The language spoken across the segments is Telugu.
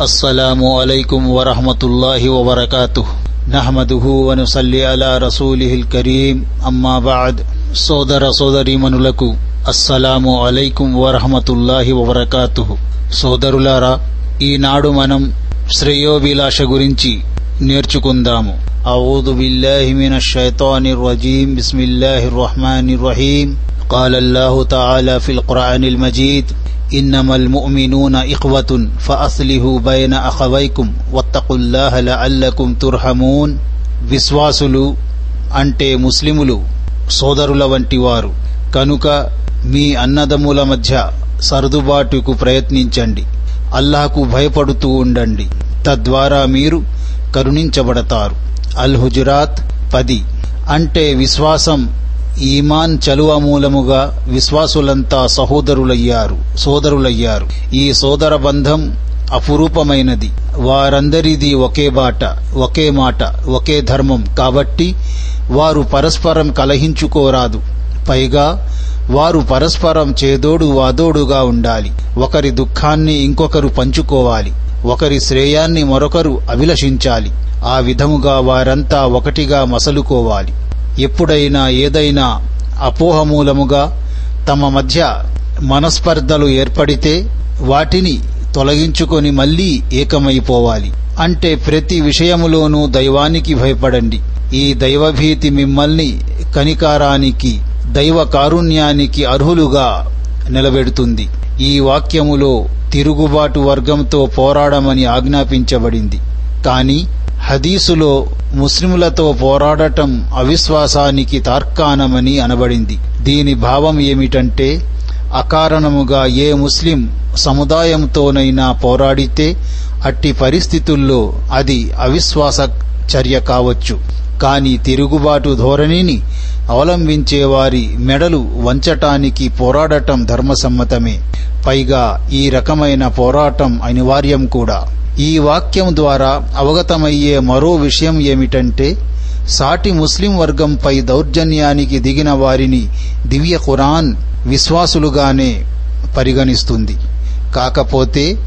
السلام عليكم ورحمة الله وبركاته نحمده ونصلي على رسوله الكريم أما بعد సోదర సోదరీమణులకు అస్సలాము అలైకుం వరహమతుల్లాహి వబర్కాతుహు సోదరులారా ఈనాడు మనం శ్రేయోభిలాష గురించి నేర్చుకుందాము أعوذ بالله من الشيطان الرجيم بسم الله الرحمن الرحيم قال الله تعالى في القرآن المجيد إنما المؤمنون إخوة فأصلحوا بين أخويكم واتقوا الله لعلكم ترحمون విశ్వాసులు అంటే ముస్లిములు సోదరుల వంటి వారు కనుక మీ అన్నదమ్ముల మధ్య సర్దుబాటుకు ప్రయత్నించండి అల్లాహకు భయపడుతూ ఉండండి తద్వారా మీరు కరుణించబడతారు అల్ హుజురాత్ పది అంటే విశ్వాసం ఈమాన్ చలువ మూలముగా విశ్వాసులంతా సహోదరులయ్యారు సోదరులయ్యారు. ఈ సోదర బంధం అపురూపమైనది. వారందరిది ఒకే బాట ఒకే మాట ఒకే ధర్మం కాబట్టి వారు పరస్పరం కలహించుకోరాదు. పైగా వారు పరస్పరం చేదోడు వాదోడుగా ఉండాలి. ఒకరి దుఃఖాన్ని ఇంకొకరు పంచుకోవాలి. ఒకరి శ్రేయాన్ని మరొకరు అభిలషించాలి. ఆ విధముగా వారంతా ఒకటిగా మసలుకోవాలి. ఎప్పుడైనా ఏదైనా అపోహ మూలముగా తమ మధ్య మనస్పర్ధలు ఏర్పడితే వాటిని తొలగించుకొని మళ్ళీ ఏకమైపోవాలి. అంటే ప్రతి విషయములోనూ దైవానికి భయపడండి. ఈ దైవభీతి మిమ్మల్ని కనికారానికి దైవ కారుణ్యానికి అర్హులుగా నిలబెడుతుంది. ఈ వాక్యములో తిరుగుబాటు వర్గంతో పోరాడమని ఆజ్ఞాపించబడింది. కానీ హదీసులో ముస్లిములతో పోరాడటం అవిశ్వాసానికి తార్కాణమని అనబడింది. దీని భావం ఏమిటంటే అకారణముగా ఏ ముస్లిం సముదాయంతోనైనా పోరాడితే అట్టి పరిస్థితుల్లో అది అవిశ్వాస చర్య కావచ్చు. కాని తిరుగుబాటు ధోరణిని అవలంబించేవారి మెడలు వంచటానికి పోరాడటం ధర్మసమ్మతమే. పైగా ఈ రకమైన పోరాటం అనివార్యం కూడా. ఈ వాక్యం ద్వారా అవగతమయ్యే మరో విషయం ఏమిటంటే సాటి ముస్లిం వర్గంపై దౌర్జన్యానికి దిగిన వారిని దివ్య ఖురాన్ విశ్వాసులుగానే పరిగణిస్తుంది. కాకపోతే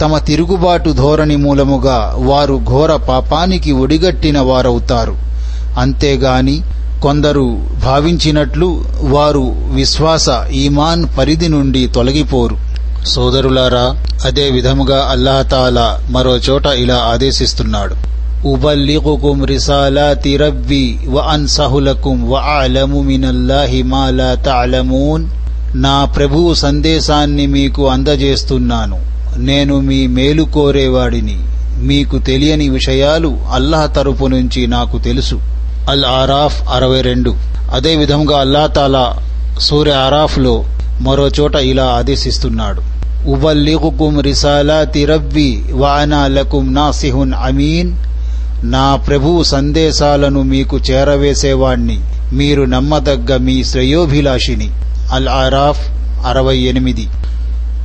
తమ తిరుగుబాటు ధోరణి మూలముగా వారు ఘోర పాపానికి ఒడిగట్టిన వారవుతారు. అంతేగాని కొందరు భావించినట్లు వారు విశ్వాస ఈమాన్ పరిధి నుండి తొలగిపోరు. సోదరులారా అదే విధముగా అల్లాహతాలా మరో చోట ఇలా ఆదేశిస్తున్నాడు. ఉబల్లిగుకుం రిసాలాతి రబ్బి వ అన్సహులకుం వ అలము మినల్లాహి మాలా తాలమూన్ నా ప్రభువు సందేశాన్ని మీకు అందజేస్తున్నాను. నేను మీ మేలు కోరేవాడిని. మీకు తెలియని విషయాలు అల్లాహ్ తరపు నుంచి నాకు తెలుసు. అల్ ఆరాఫ్ అరవై రెండు. అదే విధంగా అల్లాహతాలా సూర్య ఆరాఫ్లో మరోచోట ఇలా ఆదేశిస్తున్నాడు. ఉబల్లిగుకుం రిసాలాతి రవ్వి వానా లకుం నాసిహున్ అమీన్ నా ప్రభువు సందేశాలను మీకు చేరవేసేవాణ్ణి. మీరు నమ్మదగ్గ మీ శ్రేయోభిలాషిని. అల్ ఆరాఫ్ అరవై ఎనిమిది.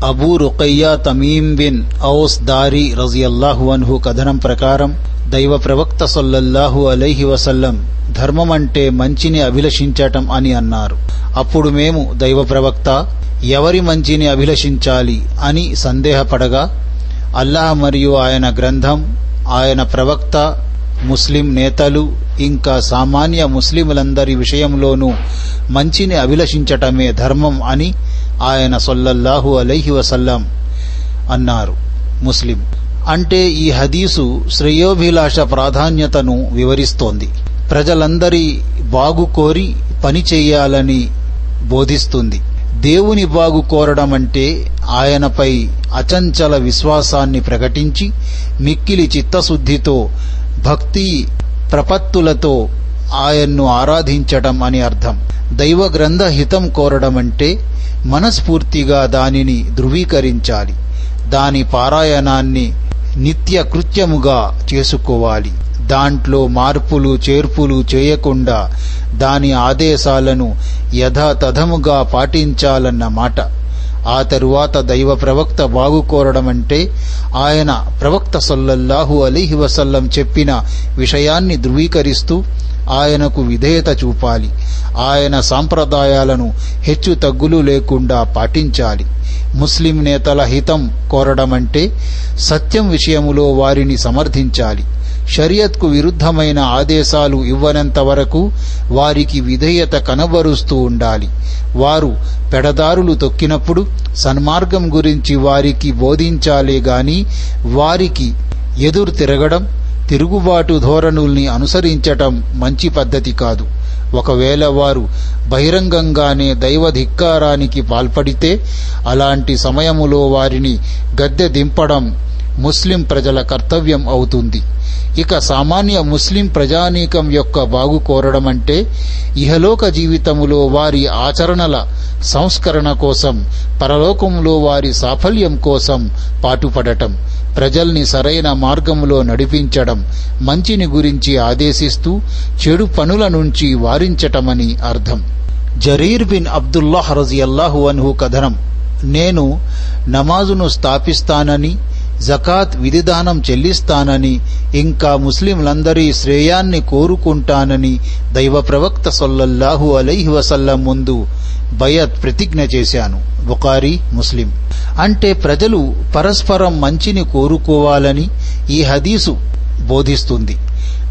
Abu Ruqayya Tamim bin Aus Dari రజియల్లాహు అన్హు కథనం ప్రకారం దైవ ప్రవక్త సొల్లల్లాహు అలైహి వసల్లం ధర్మం అంటే మంచిని అభిలషించటం అని అన్నారు. అప్పుడు మేము దైవ ప్రవక్త ఎవరి మంచిని అభిలషించాలి అని సందేహపడగా అల్లాహ్ మరియు ఆయన గ్రంథం ఆయన ప్రవక్త ముస్లిం నేతలు ఇంకా సామాన్య ముస్లింలందరి విషయంలోనూ మంచిని అభిలషించటమే ధర్మం అని ఆయన సొల్లల్లాహు అలైహి వసల్లం అన్నారు. ముస్లిం. అంటే ఈ హదీసు శ్రేయోభిలాష ప్రాధాన్యతను వివరిస్తోంది. ప్రజలందరి బాగు కోరి పని చేయాలని బోధిస్తుంది. దేవుని బాగు కోరడం అంటే ఆయనపై అచంచల విశ్వాసాన్ని ప్రకటించి మిక్కిలి చిత్తశుద్ధితో భక్తి ప్రపత్తులతో ఆయన్ను ఆరాధించటం అని అర్థం. దైవ గ్రంథ హితం కోరడం అంటే మనస్ఫూర్తిగా దానిని ధృవీకరించాలి. దాని పారాయణాన్ని నిత్య కృత్యముగా చేసుకోవాలి. దాంట్లో మార్పులు చేర్పులు చేయకుండా దాని ఆదేశాలను యథాతథముగా పాటించాలన్న మాట. ఆ తరువాత దైవ ప్రవక్త బాగుకోరడమంటే ఆయన ప్రవక్త సొల్లల్లాహు అలీహి వసల్లం చెప్పిన విషయాన్ని ధృవీకరిస్తూ ఆయనకు విధేయత చూపాలి. ఆయన సాంప్రదాయాలను హెచ్చు తగ్గులు లేకుండా పాటించాలి. ముస్లిం నేతల హితం కోరడమంటే సత్యం విషయములో వారిని సమర్థించాలి. షరియత్కు విరుద్ధమైన ఆదేశాలు ఇవ్వనంత వరకు వారికి విధేయత కనబరుస్తూ ఉండాలి. వారు పెడదారులు తొక్కినప్పుడు సన్మార్గం గురించి వారికి బోధించాలే గాని వారికి ఎదురు తిరగడం తిరుగుబాటు ధోరణుల్ని అనుసరించటం మంచి పద్ధతి కాదు. ఒకవేళ వారు బహిరంగంగానే దైవధిక్కారానికి పాల్పడితే అలాంటి సమయములో వారిని గద్దె దింపడం ముస్లిం ప్రజల కర్తవ్యం అవుతుంది. ఇక సామాన్య ముస్లిం ప్రజానీకం యొక్క బాగు కోరడం అంటే ఇహలోక జీవితములో వారి ఆచరణల సంస్కరణ కోసం పరలోకంలో వారి సాఫల్యం కోసం పాటుపడటం ప్రజల్ని సరైన మార్గంలో నడిపించడం మంచిని గురించి ఆదేశిస్తూ చెడు పనుల నుంచి వారించటమని అర్థం. జరీర్ బిన్ అబ్దుల్లాహ్ రజియల్లాహు అన్హు కథనం నేను నమాజును స్థాపిస్తానని జకాత్ విధిదానం చెల్లిస్తానని ఇంకా ముస్లింలందరి శ్రేయాన్ని కోరుకుంటానని దైవ ప్రవక్త సొల్లల్లాహు అలైహి వసల్లం ముందు బయత్ ప్రతిజ్ఞ చేశాను. బుకారి ముస్లిం. అంటే ప్రజలు పరస్పరం మంచిని కోరుకోవాలని ఈ హదీసు బోధిస్తుంది.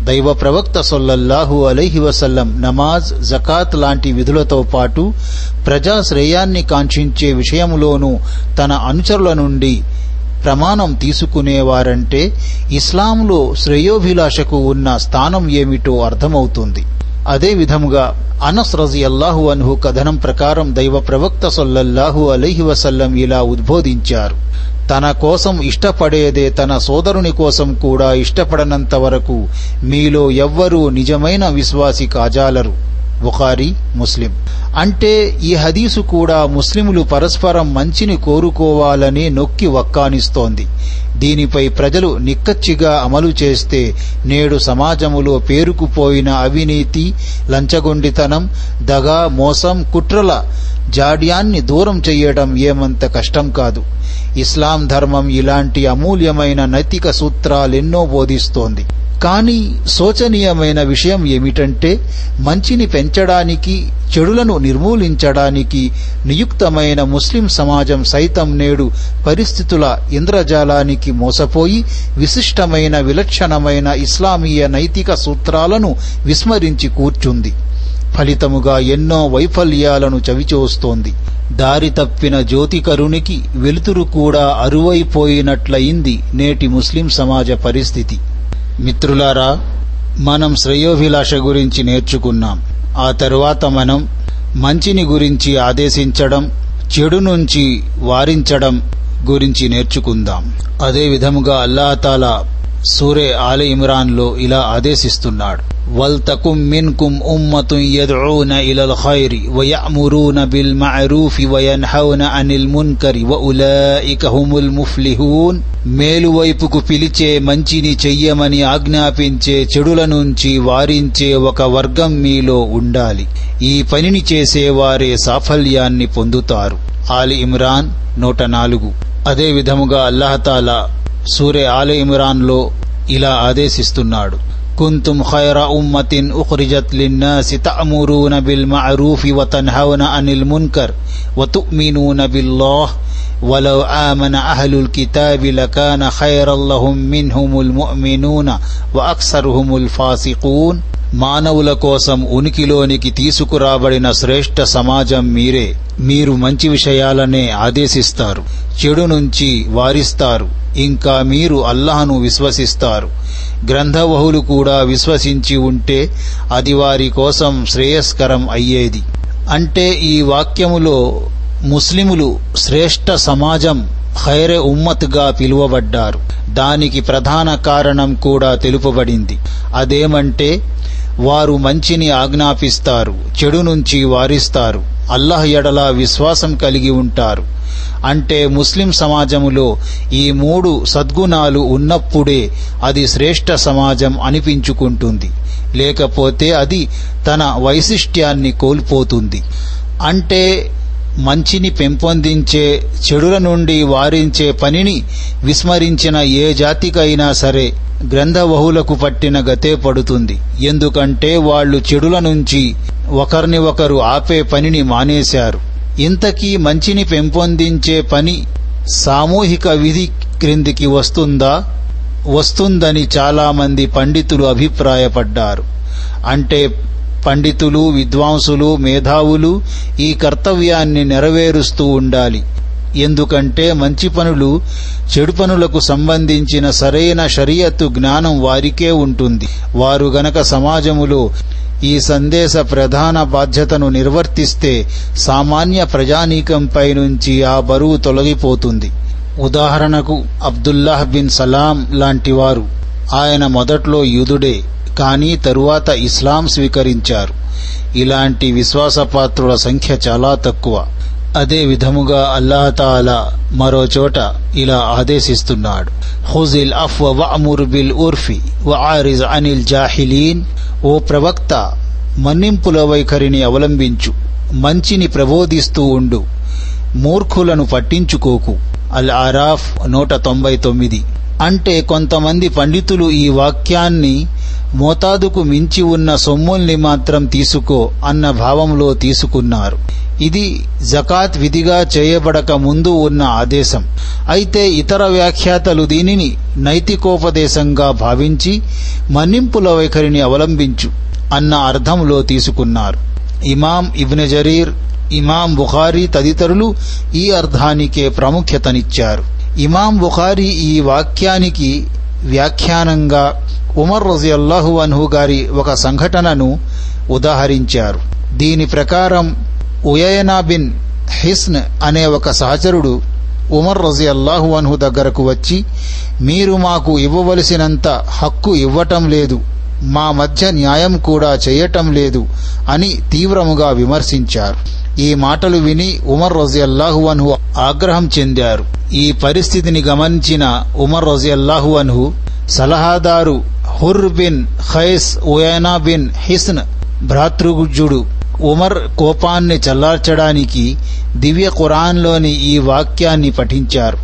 దైవ ప్రవక్త సొల్లల్లాహు అలైహి వసల్లం నమాజ్ జకాత్ లాంటి విధులతో పాటు ప్రజా శ్రేయాన్ని కాంక్షించే విషయంలోనూ తన అనుచరుల నుండి ప్రమాణం తీసుకునేవారంటే ఇస్లాంలో శ్రేయోభిలాషకు ఉన్న స్థానం ఏమిటో అర్థమవుతుంది. అదేవిధముగా అనస్ రజి అల్లాహు అన్హు కథనం ప్రకారం దైవ ప్రవక్త సొల్లల్లాహు అలీహి వసల్లం ఇలా ఉద్బోధించారు. తన కోసం ఇష్టపడేదే తన సోదరుని కోసం కూడా ఇష్టపడనంత వరకు మీలో ఎవ్వరూ నిజమైన విశ్వాసి కాజాలరు. బుఖారీ ముస్లిం. అంటే ఈ హదీసు కూడా ముస్లిములు పరస్పరం మంచిని కోరుకోవాలని నొక్కి వక్కానిస్తోంది. దీనిపై ప్రజలు నిక్కచ్చిగా అమలు చేస్తే నేడు సమాజములో పేరుకుపోయిన అవినీతి లంచగొండితనం దగా మోసం కుట్రల జాడ్యాన్ని దూరం చెయ్యడం ఏమంత కష్టం కాదు. ఇస్లాం ధర్మం ఇలాంటి అమూల్యమైన నైతిక సూత్రాలెన్నో బోధిస్తోంది. కానీ శోచనీయమైన విషయం ఏమిటంటే మంచిని పెంచడానికి చెడులను నిర్మూలించడానికి నియుక్తమైన ముస్లిం సమాజం సైతం నేడు పరిస్థితుల ఇంద్రజాలానికి మోసపోయి విశిష్టమైన విలక్షణమైన ఇస్లామీయ నైతిక సూత్రాలను విస్మరించి కూర్చుంది. ఫలితముగా ఎన్నో వైఫల్యాలను చవిచూస్తోంది. దారి తప్పిన జ్యోతికరునికి వెలుతురు కూడా అరువైపోయినట్లయింది నేటి ముస్లిం సమాజ పరిస్థితి. మిత్రులారా మనం శ్రేయోభిలాష గురించి నేర్చుకున్నాం. ఆ తరువాత మనం మంచిని గురించి ఆదేశించడం చెడు నుంచి వారించడం గురించి నేర్చుకుందాం. అదే విధముగా అల్లాహతాల సూరే ఆలి ఇమ్రాన్లో ఇలా ఆదేశిస్తున్నాడు. వల్తకుం మిన్కుం ఉమ్మతున్ యద్ఊన ఇలల్ ఖైరి వయఅమురూన బిల్ మఅరూఫి వయన్హౌన అనిల్ మున్కరి వఉలాయిక హుముల్ ముఫ్లిహూన్. మేలు వైపుకు పిలిచే మంచిని చెయ్యమని ఆజ్ఞాపించే చెడుల నుంచి వారించే ఒక వర్గం మీలో ఉండాలి. ఈ పనిని చేసేవారే సాఫల్యాన్ని పొందుతారు. ఆలి ఇమ్రాన్ నూట నాలుగు. అదే విధముగా అల్లాహతాలా సూర్య ఆలి ఇమ్రాన్లో ఇలా ఆదేశిస్తున్నాడు. كنتم خير أمة أخرجت للناس تأمرون بالمعروف وتنهون عن المنكر وتؤمنون بالله ولو آمن أهل الكتاب لكان خيرا لهم منهم المؤمنون وأكثرهم الفاسقون మానవుల కోసం ఉనికిలోనికి తీసుకురాబడిన శ్రేష్ఠ సమాజం మీరే మీరు మంచి విషయాలనే ఆదేశిస్తారు చెడు నుంచి వారిస్తారు ఇంకా మీరు అల్లాహను విశ్వసిస్తారు గ్రంథవహులు కూడా విశ్వసించి ఉంటే అది వారి కోసం శ్రేయస్కరం అయ్యేది. అంటే ఈ వాక్యములో ముస్లిములు శ్రేష్ఠ సమాజం ఖైరే ఉమ్మత్గా పిలువబడ్డారు. దానికి ప్రధాన కారణం కూడా తెలుపబడింది. అదేమంటే వారు మంచిని ఆజ్ఞాపిస్తారు చెడు నుంచి వారిస్తారు. అల్లహ ఎడల విశ్వాసం కలిగి ఉంటారు. అంటే ముస్లిం సమాజములో ఈ మూడు సద్గుణాలు ఉన్నప్పుడే అది శ్రేష్ఠ సమాజం అనిపించుకుంటుంది. లేకపోతే అది తన వైశిష్ట్యాన్ని కోల్పోతుంది. అంటే మంచిని పెంపొందించే చెడుల నుండి వారించే పనిని విస్మరించిన ఏ జాతికైనా సరే గ్రంథవహులకు పట్టిన గతే పడుతుంది. ఎందుకంటే వాళ్ళు చెడుల నుంచి ఒకరిని ఒకరు ఆపే పనిని మానేశారు. ఇంతకీ మంచిని పెంపొందించే పని సామూహిక విధి క్రిందికి వస్తుందా? వస్తుందని చాలామంది పండితులు అభిప్రాయపడ్డారు. అంటే పండితులు విద్వాంసులు మేధావులు ఈ కర్తవ్యాన్ని నెరవేరుస్తూ ఉండాలి. ఎందుకంటే మంచి పనులు చెడు పనులకు సంబంధించిన సరైన షరియత్తు జ్ఞానం వారికే ఉంటుంది. వారు గనక సమాజములో ఈ సందేశ ప్రధాన బాధ్యతను నిర్వర్తిస్తే సామాన్య ప్రజానీకంపై నుంచి ఆ బరువు తొలగిపోతుంది. ఉదాహరణకు అబ్దుల్లాహ్ బిన్ సలాం లాంటివారు. ఆయన మొదట్లో యూదుడే కానీ తరువాత ఇస్లాం స్వీకరించారు. ఇలాంటి విశ్వాసపాత్రుల సంఖ్య చాలా తక్కువ. అదే విధముగా అల్లాహతాల మరో చోట ఇలా ఆదేశిస్తున్నాడు. హుజిల్ అఫ్ వఅముర్ బిల్ ఉర్ఫి వఆరిజ్ అనిల్ జాహిలీన్. ఓ ప్రవక్త మన్నింపుల వైఖరిని అవలంబించు మంచిని ప్రబోధిస్తూ ఉండు మూర్ఖులను పట్టించుకోకు. అల్ ఆరాఫ్ నూట తొంభై తొమ్మిది. అంటే కొంతమంది పండితులు ఈ వాక్యాన్ని మోతాదుకు మించి ఉన్న సొమ్ముల్ని మాత్రం తీసుకో అన్న భావంలో తీసుకున్నారు. ఇది జకాత్ విధిగా చేయబడక ముందు ఉన్న ఆదేశం. అయితే ఇతర వ్యాఖ్యాతలు దీనిని నైతికోపదేశంగా భావించి మన్నింపుల వైఖరిని అవలంబించు అన్న అర్థంలో తీసుకున్నారు. ఇమాం ఇబ్న జరీర్ ఇమాం బుఖారీ తదితరులు ఈ అర్థానికే ప్రాముఖ్యతనిచ్చారు. ఇమాం బుఖారీ ఈ వాక్యానికి వ్యాఖ్యానంగా ఉమర్ రజియల్లాహు అన్హు గారి ఒక సంఘటనను ఉదాహరించారు. దీని ప్రకారం ఉయనా బిన్ హిస్న్ అనే ఒక సహచరుడు ఉమర్ రజియల్లాహు అన్హు దగ్గరకు వచ్చి మీరు మాకు ఇవ్వవలసినంత హక్కు ఇవ్వటం లేదు. మా మధ్య న్యాయం కూడా చేయటం లేదు అని తీవ్రముగా విమర్శించారు. ఈ మాటలు విని ఉమర్ రజియల్లాహు అన్హు ఆగ్రహం చెందారు. ఈ పరిస్థితిని గమనించిన ఉమర్ రజియల్లాహు అన్హు సలహాదారు Hur bin Qais Uyaina bin Hisn భ్రాతృగుజ్జుడు Umar కోపాన్ని చల్లార్చడానికి దివ్య ఖురాన్లోని ఈ వాక్యాన్ని పఠించారు.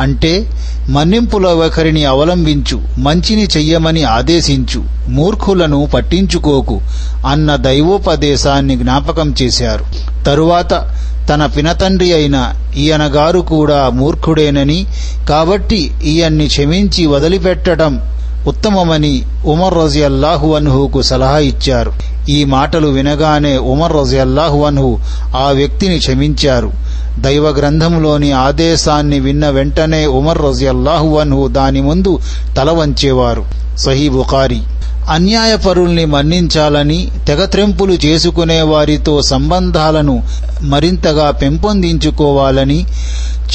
అంటే మన్నింపులో ఒకరిని అవలంబించు మంచిని చెయ్యమని ఆదేశించు మూర్ఖులను పట్టించుకోకు అన్న దైవోపదేశాన్ని జ్ఞాపకం చేశారు. తరువాత తన పినతండ్రి అయిన ఈయనగారు కూడా మూర్ఖుడేనని కాబట్టి ఈయన్ని క్షమించి వదిలిపెట్టడం ఉత్తమమని ఉమర్ రజియల్లాహు అన్హుకు సలహా ఇచ్చారు. ఈ మాటలు వినగానే ఉమర్ రజియల్లాహు అన్హు ఆ వ్యక్తిని క్షమించారు. దైవ గ్రంథంలోని ఆదేశాన్ని విన్న వెంటనే ఉమర్ రజియల్లాహు అన్హు దాని ముందు తల వంచేవారు. సహీ బుఖారి. అన్యాయపరుల్ని మన్నించాలని తెగత్రెంపులు చేసుకునే వారితో సంబంధాలను మరింతగా పెంపొందించుకోవాలని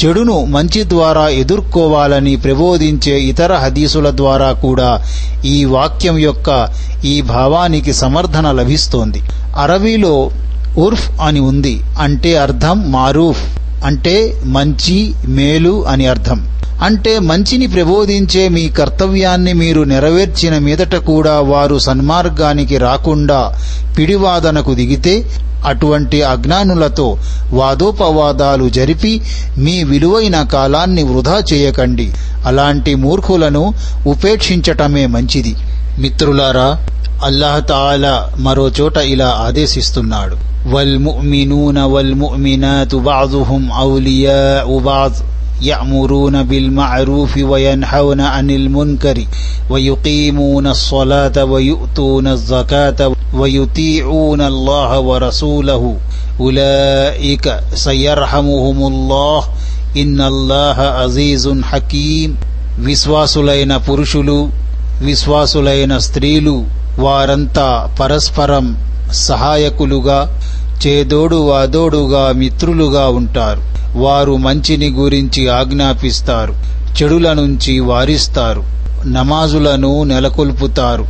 చెడును మంచి ద్వారా ఎదుర్కోవాలని ప్రబోధించే ఇతర హదీసుల ద్వారా కూడా ఈ వాక్యం యొక్క ఈ భావానికి సమర్థన లభిస్తోంది. అరబీలో ఉర్ఫ్ అని ఉంది. అంటే అర్థం మారూఫ్. అంటే మంచి మేలు అని అర్థం. అంటే మంచిని ప్రబోధించే మీ కర్తవ్యాన్ని మీరు నెరవేర్చిన మీదట కూడా వారు సన్మార్గానికి రాకుండా పిడివాదనకు దిగితే అటువంటి అజ్ఞానులతో వాదోపవాదాలు జరిపి మీ విలువైన కాలాన్ని వృధా చేయకండి. అలాంటి మూర్ఖులను ఉపేక్షించటమే మంచిది. మిత్రులారా అల్లాహతాలా మరో చోట ఇలా ఆదేశిస్తున్నాడు والمؤمنون والمؤمنات بعضهم أولياء بعض يأمرون بالمعروف وينحون عن المنكر ويقيمون الصلاة ويؤتون الزكاة ويطيعون الله ورسوله أولئك سيرحمهم الله إن الله عزيز حكيم విశ్వాసులైన పురుషులు విశ్వాసులైన స్త్రీలు వారంతా పరస్పరం సహాయకులుగా చేదోడు వాదోడుగా మిత్రులుగా ఉంటారు. వారు మంచిని గురించి ఆజ్ఞాపిస్తారు. చెడుల నుంచి వారిస్తారు. నమాజులను నెలకొల్పుతారు.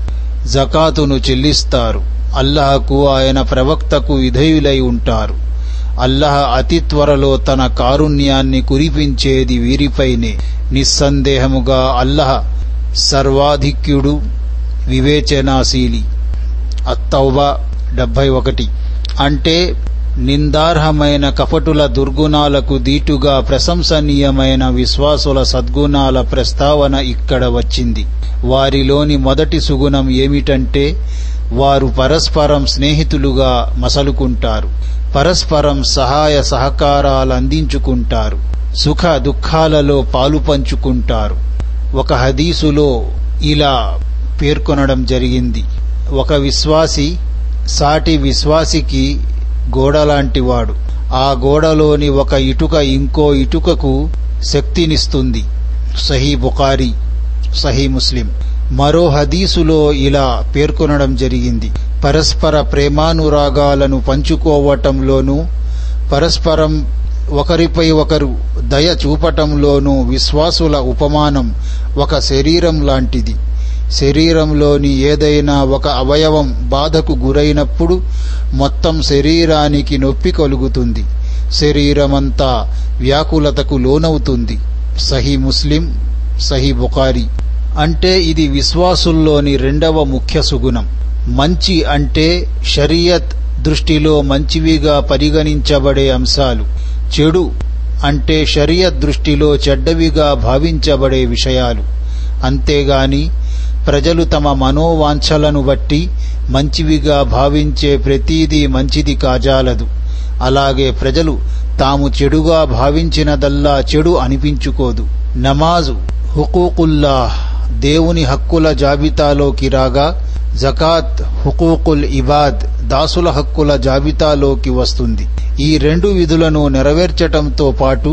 జకాతును చెల్లిస్తారు. అల్లహకు ఆయన ప్రవక్తకు విధేయులై ఉంటారు. అల్లహ అతి త్వరలో తన కారుణ్యాన్ని కురిపించేది వీరిపైనే. నిస్సందేహముగా అల్లహ సర్వాధిక్యుడు. వివేచనాశీలి. అత్తౌబా డెబ్బై ఒకటి అంటే నిందార్హమైన కపటుల దుర్గుణాలకు దీటుగా ప్రశంసనీయమైన విశ్వాసుల సద్గుణాల ప్రస్తావన ఇక్కడ వచ్చింది. వారిలోని మొదటి సుగుణం ఏమిటంటే వారు పరస్పరం స్నేహితులుగా మసలుకుంటారు. పరస్పరం సహాయ సహకారాలు అందించుకుంటారు సుఖ దుఃఖాలలో పాలు పంచుకుంటారు ఒక హదీసులో ఇలా పేర్కొనడం జరిగింది. ఒక విశ్వాసి సాటి విశ్వాసికి గోడలాంటివాడు. ఆ గోడలోని ఒక ఇటుక ఇంకో ఇటుకకు శక్తినిస్తుంది. సహీ బుఖారి సహీ ముస్లిం. మరో హదీసులో ఇలా పేర్కొనడం జరిగింది. పరస్పర ప్రేమానురాగాలను పంచుకోవటంలోనూ పరస్పరం ఒకరిపై ఒకరు దయ చూపటంలోనూ విశ్వాసుల ఉపమానం ఒక శరీరం లాంటిది. శరీరంలోని ఏదైనా ఒక అవయవం బాధకు గురైనప్పుడు మొత్తం శరీరానికి నొప్పి కలుగుతుంది. శరీరమంతా వ్యాకులతకు లోనవుతుంది. సహీ ముస్లిం సహీ బుఖారి. అంటే ఇది విశ్వాసుల్లోని రెండవ ముఖ్య సుగుణం. మంచి అంటే షరియత్ దృష్టిలో మంచివిగా పరిగణించబడే అంశాలు. చెడు అంటే షరియత్ దృష్టిలో చెడ్డవిగా భావించబడే విషయాలు. అంతేగాని ప్రజలు తమ మనోవాంఛలను బట్టి మంచివిగా భావించే ప్రతీదీ మంచిది కాజాలదు. అలాగే ప్రజలు తాము చెడుగా భావించినదల్లా చెడు అనిపించుకోదు. నమాజు హుకూకుల్లాహ్ దేవుని హక్కుల జాబితాలోకి రాగా జకాత్ హుకూకుల్ ఇబాద్ దాసుల హక్కుల జాబితాలోకి వస్తుంది ఈ రెండు విధులను నెరవేర్చటంతో పాటు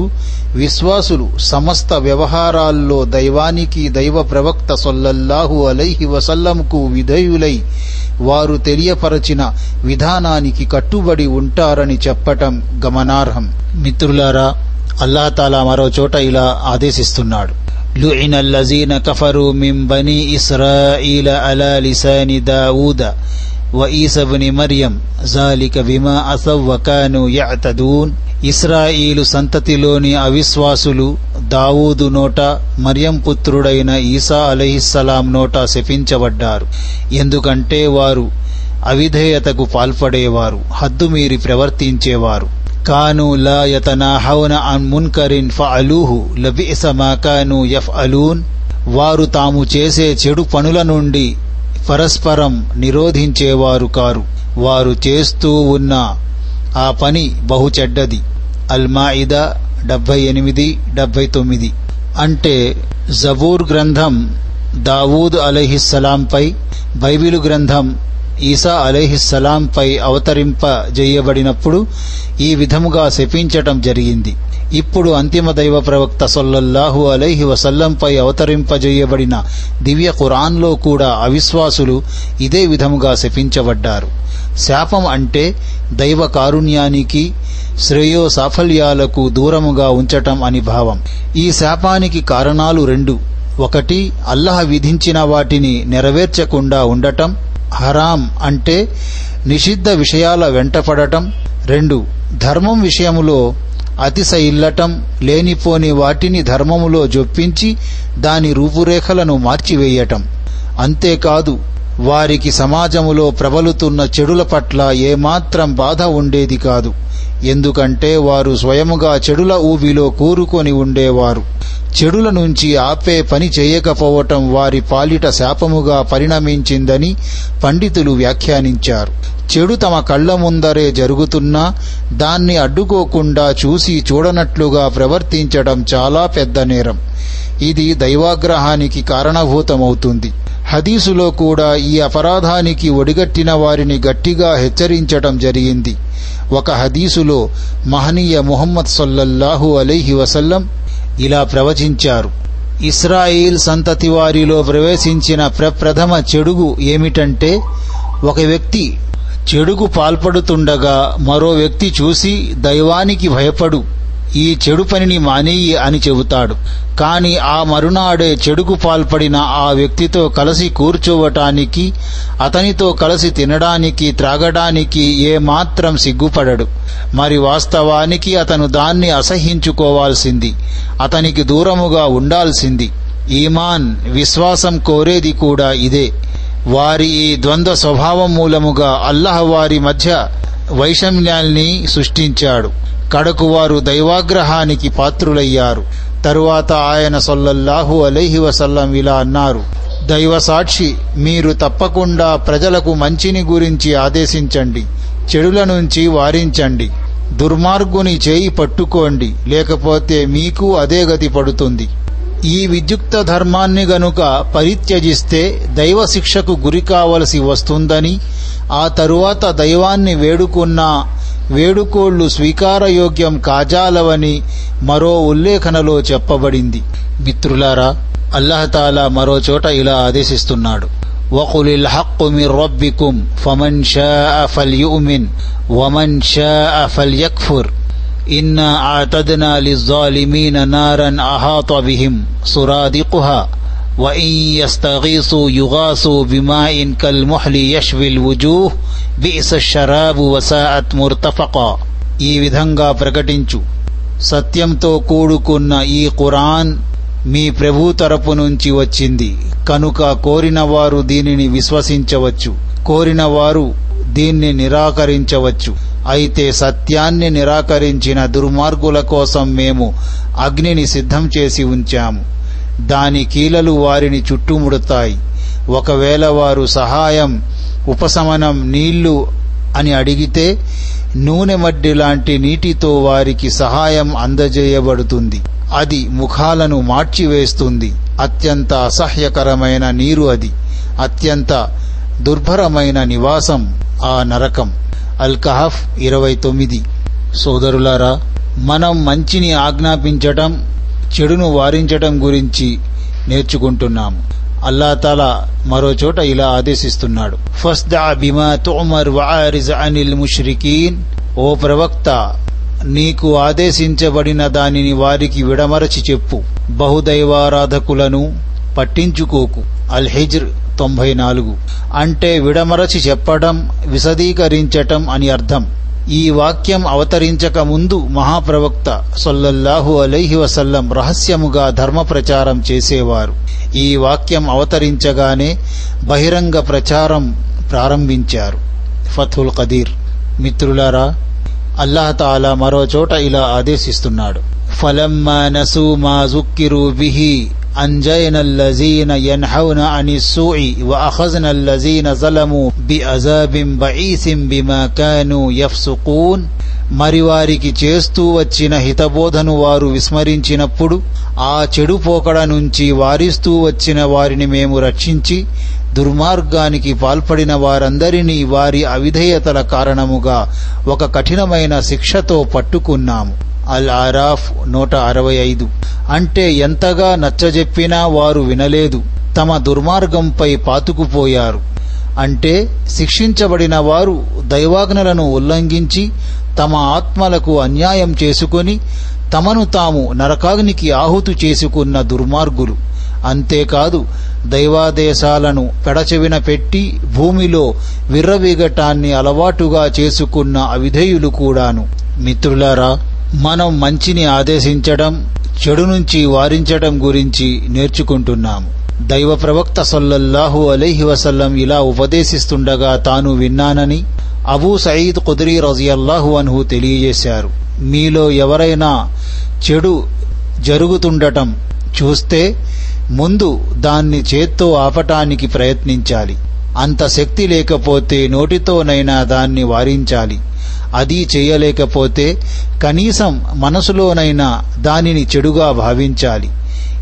విశ్వాసులు సమస్త వ్యవహారాల్లో దైవానికి దైవ ప్రవక్త సొల్లల్లాహు అలైహి వసల్లంకు విధేయులై వారు తెలియపరచిన విధానానికి కట్టుబడి ఉంటారని చెప్పటం గమనార్హం మిత్రులారా అల్లాతాలా మరో చోట ఇలా ఆదేశిస్తున్నాడు لعن الذين كفروا من بني إسرائيل على لسان داود వఈస బుని మరియం జాలిక విమా అసవ్వకాను వకాను యఅతదూన్ ఇస్రాయిలు సంతతిలోని అవిశ్వాసులు దావూదు నోట మరియం పుత్రుడైన ఈసా అలహిస్సలాం నోట శపించబడ్డారు. ఎందుకంటే వారు అవిధేయతకు పాల్పడేవారు హద్దుమీరి ప్రవర్తించేవారు. కాను లా యతనాహౌన అన్ మున్కరిన్ ఫఅలూహు లబిస మా కాను యఫ్ అలూన్ వారు తాము చేసే చెడు పనుల నుండి పరస్పరం నిరోధించేవారు కారు. వారు చేస్తూ ఉన్న ఆ పని బహు చెడ్డది. అల్మాయిదా డెబ్బై ఎనిమిది డెబ్బై తొమ్మిది. అంటే జబూర్ గ్రంథం దావూద్ అలహిస్సలాంపై బైబిలు గ్రంథం ఈసా అలహిస్సలాంపై అవతరింపజేయబడినప్పుడు ఈ విధముగా శపించటం జరిగింది. ఇప్పుడు అంతిమ దైవ ప్రవక్త సొల్లహు అలైహి వసల్లంపై అవతరింపజేయబడిన దివ్య ఖురాన్లో కూడా అవిశ్వాసులు ఇదే విధముగా శపించబడ్డారు. శాపం అంటే దైవ కారుణ్యానికి శ్రేయో సాఫల్యాలకు దూరముగా ఉంచటం అని భావం. ఈ శాపానికి కారణాలు రెండు. ఒకటి అల్లహ విధించిన వాటిని నెరవేర్చకుండా ఉండటం. హరాం అంటే నిషిద్ధ విషయాల వెంటపడటం. రెండు ధర్మం విషయములో అతిశయిల్లటం లేనిపోని వాటిని ధర్మములో జొప్పించి దాని రూపురేఖలను మార్చివేయటం. అంతేకాదు వారికి సమాజములో ప్రబలుతున్న చెడుల పట్ల ఏమాత్రం బాధ ఉండేది కాదు. ఎందుకంటే వారు స్వయముగా చెడుల ఊబిలో కూరుకొని ఉండేవారు. చెడుల నుంచి ఆపే పని చేయకపోవటం వారి పాలిట శాపముగా పరిణమించిందని పండితులు వ్యాఖ్యానించారు. చెడు తమ కళ్ళ ముందరే జరుగుతున్నా దాన్ని అడ్డుకోకుండా చూసి చూడనట్లుగా ప్రవర్తించడం చాలా పెద్ద నేరం. ఇది దైవాగ్రహానికి కారణభూతమవుతుంది. హదీసులో కూడా ఈ అపరాధానికి ఒడిగట్టిన వారిని గట్టిగా హెచ్చరించటం జరిగింది. ఒక హదీసులో మహనీయ ముహమ్మద్ సొల్లల్లాహు అలైహి వసల్లం ఇలా ప్రవచించారు. ఇస్రాయిల్ సంతతి వారిలో ప్రవేశించిన ప్రప్రథమ చెడుగు ఏమిటంటే ఒక వ్యక్తి చెడుగు పాల్పడుతుండగా మరో వ్యక్తి చూసి దైవానికి భయపడు. ఈ చెడు పనిని మానేయి అని చెబుతాడు. కాని ఆ మరునాడే చెడుకు పాల్పడిన ఆ వ్యక్తితో కలిసి కూర్చోవటానికి అతనితో కలిసి తినడానికి త్రాగడానికి ఏమాత్రం సిగ్గుపడడు. మరి వాస్తవానికి అతను దాన్ని అసహించుకోవాల్సింది. అతనికి దూరముగా ఉండాల్సింది. ఈమాన్ విశ్వాసం కోరేది కూడా ఇదే. వారి ఈ ద్వంద్వ స్వభావం మూలముగా అల్లహ వారి మధ్య వైషమ్యాల్ని సృష్టించాడు. కడకు వారు దైవాగ్రహానికి పాత్రులయ్యారు. తరువాత ఆయన సొల్లల్లాహు అలైహి వసల్లం ఇలా అన్నారు. దైవ సాక్షి మీరు తప్పకుండా ప్రజలకు మంచిని గురించి ఆదేశించండి. చెడుల నుంచి వారించండి. దుర్మార్గుని చేయి పట్టుకోండి. లేకపోతే మీకు అదే గతి పడుతుంది. ఈ విద్యుక్త ధర్మాన్ని గనుక పరిత్యజిస్తే దైవ శిక్షకు గురి కావలసి వస్తుందని ఆ తరువాత దైవాన్ని వేడుకున్నా వేడుకోళ్లు స్వీకారయోగ్యం కాజాలవని మరో ఉల్లేఖనలో చెప్పబడింది మిత్రులారా అల్లహతాలా మరో చోట ఇలా ఆదేశిస్తున్నాడు وقل الحق من ربكم فمن شاء فليؤمن ومن شاء فليكفر إنا أعتدنا للظالمين نارا أحاط بهم سرادقها وإن يستغيثوا يغاثوا بماء كالمحل يشوي الوجوه بئس الشراب وساءت مرتفقا ఈ విధంగా ప్రకటించు సత్యంతో కూడుకున్న ఈ ఖురాన్ మీ ప్రభు తరపు నుంచి వచ్చింది కనుక కోరిన వారు దీనిని విశ్వసించవచ్చు కోరిన వారు దీన్ని నిరాకరించవచ్చు అయితే సత్యాన్ని నిరాకరించిన దుర్మార్గుల కోసం మేము అగ్నిని సిద్ధం చేసి ఉంచాము దాని కీలలు వారిని చుట్టుముడతాయి. ఒకవేళ వారు సహాయం ఉపశమనం నీళ్ళు అని అడిగితే నూనె మడ్డి లాంటి నీటితో వారికి సహాయం అందజేయబడుతుంది. అది ముఖాలను మార్చివేస్తుంది. అత్యంత అసహ్యకరమైన నీరు అది. అత్యంత దుర్భరమైన నివాసం ఆ నరకం. అల్కహఫ్ ఇరవై తొమ్మిది. సోదరులారా మనం మంచిని ఆజ్ఞాపించటం చెడును వారించటం గురించి నేర్చుకుంటున్నాము. అల్లా తాలా మరో చోట ఇలా ఆదేశిస్తున్నాడు. ఫస్దా బిమా తుమర్ వారిజ్ అనిల్ ముష్రికీన్. ఓ ప్రవక్త నీకు ఆదేశించబడిన దానిని వారికి విడమరచి చెప్పు. బహుదైవారాధకులను పట్టించుకోకు. అల్ హిజ్ర్ తొంభై నాలుగు. అంటే విడమరచి చెప్పడం విశదీకరించటం అని అర్థం. ఈ వాక్యం అవతరించక ముందు మహాప్రవక్త సొల్లల్లాహు అలైహి వసల్లం రహస్యముగా ధర్మ ప్రచారం చేసేవారు. ఈ వాక్యం అవతరించగానే బహిరంగ ప్రచారం ప్రారంభించారు. ఫతుల్ కదీర్ మిత్రులారా అల్లాహతాలా మరో చోట ఇలా ఆదేశిస్తున్నాడు. ఫలమ్మా నసూ మా జుక్కిరు బిహి أنجينا الذين ينحون عن السوء وأخذنا الذين ظلموا بعذاب بعيث بما كانوا يفسقون మరి వారికి చేస్తూ వచ్చిన హితబోధను వారు విస్మరించినప్పుడు ఆ చెడు పోకడ నుంచి వారిస్తూ వచ్చిన వారిని మేము రక్షించి దుర్మార్గానికి పాల్పడిన వారందరినీ వారి అవిధేయతల కారణముగా ఒక కఠినమైన శిక్షతో పట్టుకున్నాము అల్ ఆరాఫ్ నూట అరవై ఐదు. అంటే ఎంతగా నచ్చజెప్పినా వారు వినలేదు. తమ దుర్మార్గంపై పాతుకుపోయారు. అంటే శిక్షించబడిన వారు దైవాజ్ఞలను ఉల్లంఘించి తమ ఆత్మలకు అన్యాయం చేసుకొని తమను తాము నరకాగ్నికి ఆహుతు చేసుకున్న దుర్మార్గులు. అంతేకాదు దైవాదేశాలను పెడచెవిన పెట్టి భూమిలో విర్రవీగటాన్ని అలవాటుగా చేసుకున్న అవిధేయులు కూడాను. మిత్రులారా మనం మంచిని ఆదేశించడం చెడు నుంచి వారించడం గురించి నేర్చుకుంటున్నాము. దైవ ప్రవక్త సొల్లహు అలైహి వసల్లం ఇలా ఉపదేశిస్తుండగా తాను విన్నానని అబూ సయీద్ కుదిరి రజియల్లాహు అన్హు తెలియజేశారు. మీలో ఎవరైనా చెడు జరుగుతుండటం చూస్తే ముందు దాన్ని చేత్తో ఆపటానికి ప్రయత్నించాలి. అంత శక్తి లేకపోతే నోటితోనైనా దాన్ని వారించాలి. అది చేయలేకపోతే కనీసం మనసులోనైనా దానిని చెడుగా భావించాలి.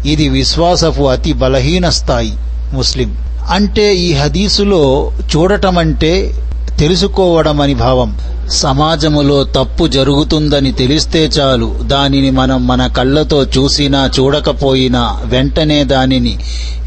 ఇది విశ్వాసపు అతి బలహీన స్థాయి ముస్లిం. అంటే ఈ హదీసులో చూడటమంటే తెలుసుకోవడం అని భావం. సమాజములో తప్పు జరుగుతుందని తెలిస్తే చాలు. దానిని మనం మన కళ్ళతో చూసినా చూడకపోయినా వెంటనే దానిని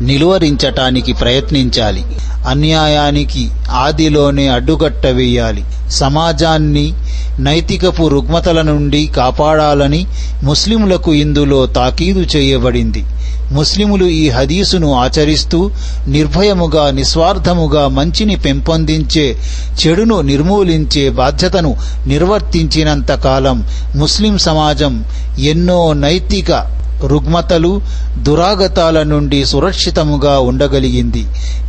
నిలువరించటానికి ప్రయత్నించాలి. అన్యాయానికి ఆదిలోనే అడ్డుగట్ట వేయాలి. సమాజాన్ని నైతికపు రుగ్మతల నుండి కాపాడాలని ముస్లింలకు ఇందులో తాకీదు చేయబడింది. ముస్లిములు ఈ హదీసును ఆచరిస్తూ నిర్భయముగా నిస్వార్థముగా మంచిని పెంపొందించే చెడును నిర్మూలించే బాధ్యతను నిర్వర్తించినంత కాలం ముస్లిం సమాజం ఎన్నో నైతిక రుగ్మతలు దురాగతాల నుండి సురక్షితముగా ఉండగలిగింది.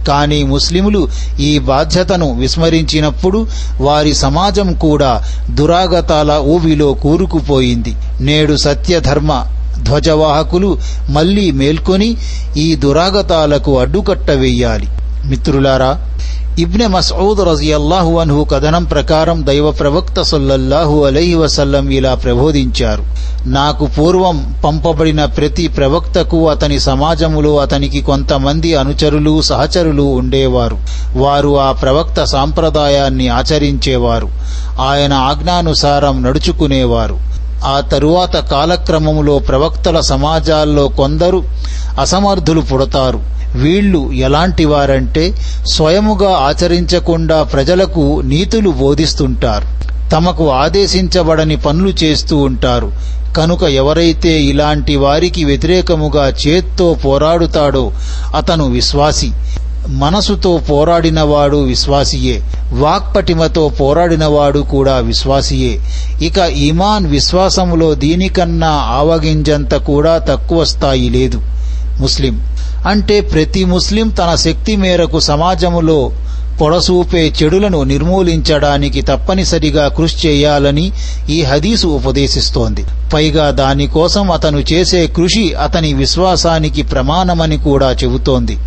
కానీ ముస్లిములు ఈ బాధ్యతను విస్మరించినప్పుడు వారి సమాజం కూడా దురాగతాల ఊవిలో కూరుకుపోయింది. నేడు సత్యధర్మ ధ్వజవాహకులు మళ్ళీ మేల్కొని ఈ దురాగతాలకు అడ్డుకట్ట వెయ్యాలి మిత్రులారా ఇబ్నె మసౌద్ రజియల్లాహు అన్హు కథనం ప్రకారం దైవ ప్రవక్త సల్లల్లాహు అలహి వసల్లం ఇలా ప్రబోధించారు. నాకు పూర్వం పంపబడిన ప్రతి ప్రవక్తకు అతని సమాజములో అతనికి కొంతమంది అనుచరులు సహచరులు ఉండేవారు. వారు ఆ ప్రవక్త సాంప్రదాయాన్ని ఆచరించేవారు. ఆయన ఆజ్ఞానుసారం నడుచుకునేవారు. ఆ తరువాత కాలక్రమములో ప్రవక్తల సమాజాల్లో కొందరు అసమర్థులు పుడతారు. వీళ్ళు ఎలాంటి వారంటే స్వయముగా ఆచరించకుండా ప్రజలకు నీతులు బోధిస్తుంటారు. తమకు ఆదేశించబడని పనులు చేస్తూ ఉంటారు. కనుక ఎవరైతే ఇలాంటి వారికి వ్యతిరేకముగా చేత్తో పోరాడుతాడో అతను విశ్వాసి. మనసుతో పోరాడినవాడు విశ్వాసియే. వాక్పటిమతో పోరాడినవాడు కూడా విశ్వాసియే. ఇక ఈమాన్ విశ్వాసములో దీనికన్నా ఆవగింజంత కూడా తక్కువ స్థాయి లేదు. ముస్లిం. అంటే ప్రతి ముస్లిం తన శక్తి మేరకు సమాజములో పొడసూపే చెడులను నిర్మూలించడానికి తప్పనిసరిగా కృషి చేయాలని ఈ హదీసు ఉపదేశిస్తోంది. పైగా దానికోసం అతను చేసే కృషి అతని విశ్వాసానికి ప్రమాణమని కూడా చెబుతోంది.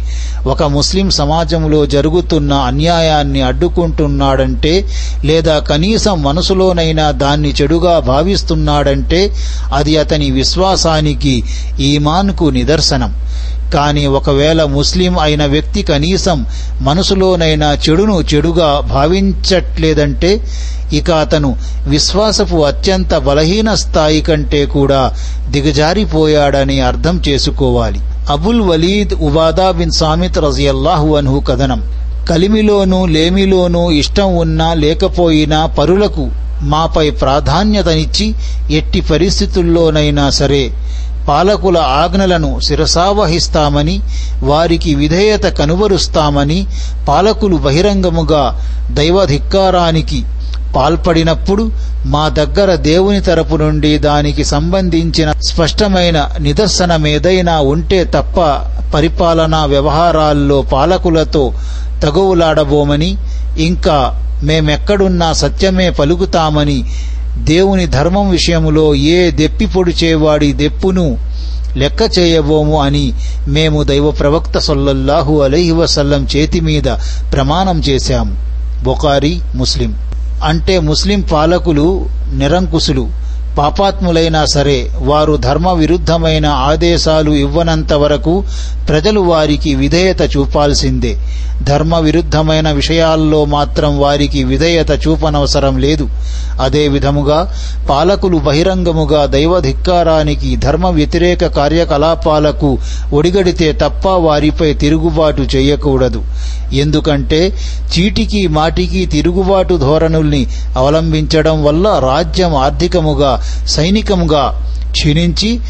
ఒక ముస్లిం సమాజంలో జరుగుతున్న అన్యాయాన్ని అడ్డుకుంటున్నాడంటే లేదా కనీసం మనసులోనైనా దాన్ని చెడుగా భావిస్తున్నాడంటే అది అతని విశ్వాసానికి ఈమాన్కు నిదర్శనం. కానీ ఒకవేళ ముస్లిం అయిన వ్యక్తి కనీసం మనసులోనైనా చెడును చెడుగా భావించట్లేదంటే ఇక అతను విశ్వాసపు అత్యంత బలహీన స్థాయి కంటే కూడా దిగజారిపోయాడని అర్థం చేసుకోవాలి. Abul Walid Ubada bin Samit రజియల్లాహు అన్హు కథనం. కలిమిలోనూ లేమిలోనూ ఇష్టం ఉన్నా లేకపోయినా పరులకు మాపై ప్రాధాన్యతనిచ్చి ఎట్టి పరిస్థితుల్లోనైనా సరే పాలకుల ఆజ్ఞలను శిరసావహిస్తామని వారికి విధేయత కనుబరుస్తామని పాలకులు బహిరంగముగా దైవధిక్కారానికి పాల్పడినప్పుడు మా దగ్గర దేవుని తరపు నుండి దానికి సంబంధించిన స్పష్టమైన నిదర్శనమేదైనా ఉంటే తప్ప పరిపాలనా వ్యవహారాల్లో పాలకులతో తగువులాడబోమని ఇంకా మేమెక్కడున్నా సత్యమే పలుకుతామని దేవుని ధర్మం విషయములో ఏ దెప్పి పొడిచేవాడి దెప్పును లెక్క చేయబోము అని మేము దైవ ప్రవక్త సొల్లల్లాహు అలహి వసల్లం చేతి మీద ప్రమాణం చేశాము బొకారి ముస్లిం. అంటే ముస్లిం పాలకులు నిరంకుశులు. పాపాత్ములైనా సరే వారు ధర్మ విరుద్ధమైన ఆదేశాలు ఇవ్వనంత వరకు ప్రజలు వారికి విధేయత చూపాల్సిందే. ధర్మ విరుద్ధమైన విషయాల్లో మాత్రం వారికి విధేయత చూపనవసరం లేదు. అదే విధముగా పాలకులు బహిరంగముగా దైవధిక్కారానికి ధర్మ వ్యతిరేక కార్యకలాపాలకు ఒడిగడితే తప్ప వారిపై తిరుగుబాటు చేయకూడదు. ఎందుకంటే చీటికి మాటికి తిరుగుబాటు ధోరణుల్ని అవలంబించడం వల్ల రాజ్యం ఆర్థికముగా సైనికముగా క్షీణించి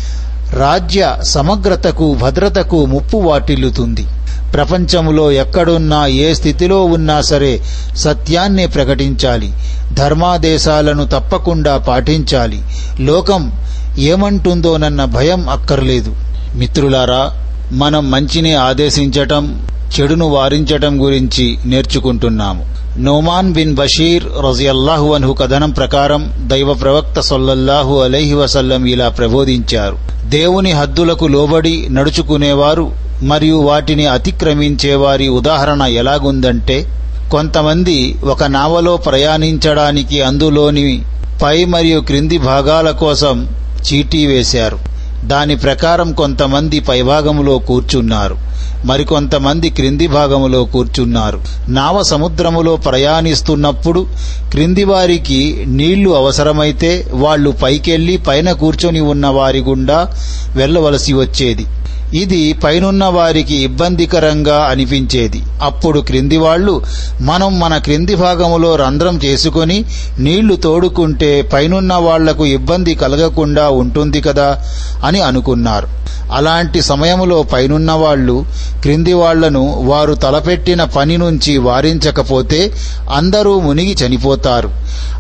రాజ్య సమగ్రతకు భద్రతకు ముప్పు వాటిల్లుతుంది. ప్రపంచములో ఎక్కడున్నా ఏ స్థితిలో ఉన్నా సరే సత్యాన్నే ప్రకటించాలి. ధర్మాదేశాలను తప్పకుండా పాటించాలి. లోకం ఏమంటుందోనన్న భయం అక్కర్లేదు. మిత్రులారా మనం మంచిని ఆదేశించటం చెడును వారించటం గురించి నేర్చుకుంటున్నాము. నోమాన్ బిన్ బషీర్ రజియల్లాహు అన్హు కథనం ప్రకారం దైవ ప్రవక్త సొల్లల్లాహు అలైహి వసల్లం ఇలా ప్రబోధించారు. దేవుని హద్దులకు లోబడి నడుచుకునేవారు మరియు వాటిని అతిక్రమించేవారి ఉదాహరణ ఎలాగుందంటే కొంతమంది ఒక నావలో ప్రయాణించడానికి అందులోని పై మరియు క్రింది భాగాల కోసం చీటీ వేశారు. దాని ప్రకారం కొంతమంది పైభాగములో కూర్చున్నారు. మరికొంతమంది క్రింది భాగములో కూర్చున్నారు. నావ సముద్రములో ప్రయాణిస్తున్నప్పుడు క్రింది వారికి నీళ్ళు అవసరమైతే వాళ్ళు పైకెళ్ళి పైన కూర్చొని ఉన్న వారి గుండా వెళ్ళవలసి వచ్చేది. ఇది పైనున్న వారికి ఇబ్బందికరంగా అనిపించేది. అప్పుడు క్రింది వాళ్ళు మనం మన క్రింది భాగములో రంధ్రం చేసుకొని నీళ్ళు తోడుకుంటే పైనున్న వాళ్ళకు ఇబ్బంది కలగకుండా ఉంటుంది కదా అని అనుకున్నారు. అలాంటి సమయములో పైనున్న వాళ్ళు క్రింది వాళ్ళను వారు తలపెట్టిన పని నుంచి వారించకపోతే అందరూ మునిగి చనిపోతారు.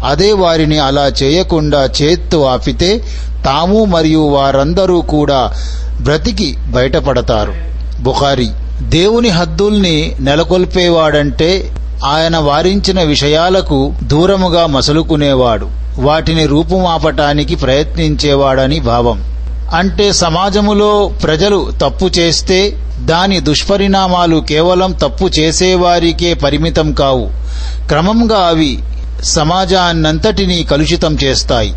అదే వారిని అలా చేయకుండా చేత్తు ఆపితే తాము మరియు వారందరూ కూడా బ్రతికి బయటపడతారు. బుఖారి. దేవుని హద్దుల్ని నెలకొల్పేవాడంటే ఆయన వారించిన విషయాలకు దూరముగా మసలుకునేవాడు. వాటిని రూపుమాపటానికి ప్రయత్నించేవాడని భావం. అంటే సమాజములో ప్రజలు తప్పు చేస్తే దాని దుష్పరిణామాలు కేవలం తప్పు చేసేవారికే పరిమితం కావు. క్రమంగా అవి సమాజాన్నంతటినీ కలుషితం చేస్తాయి.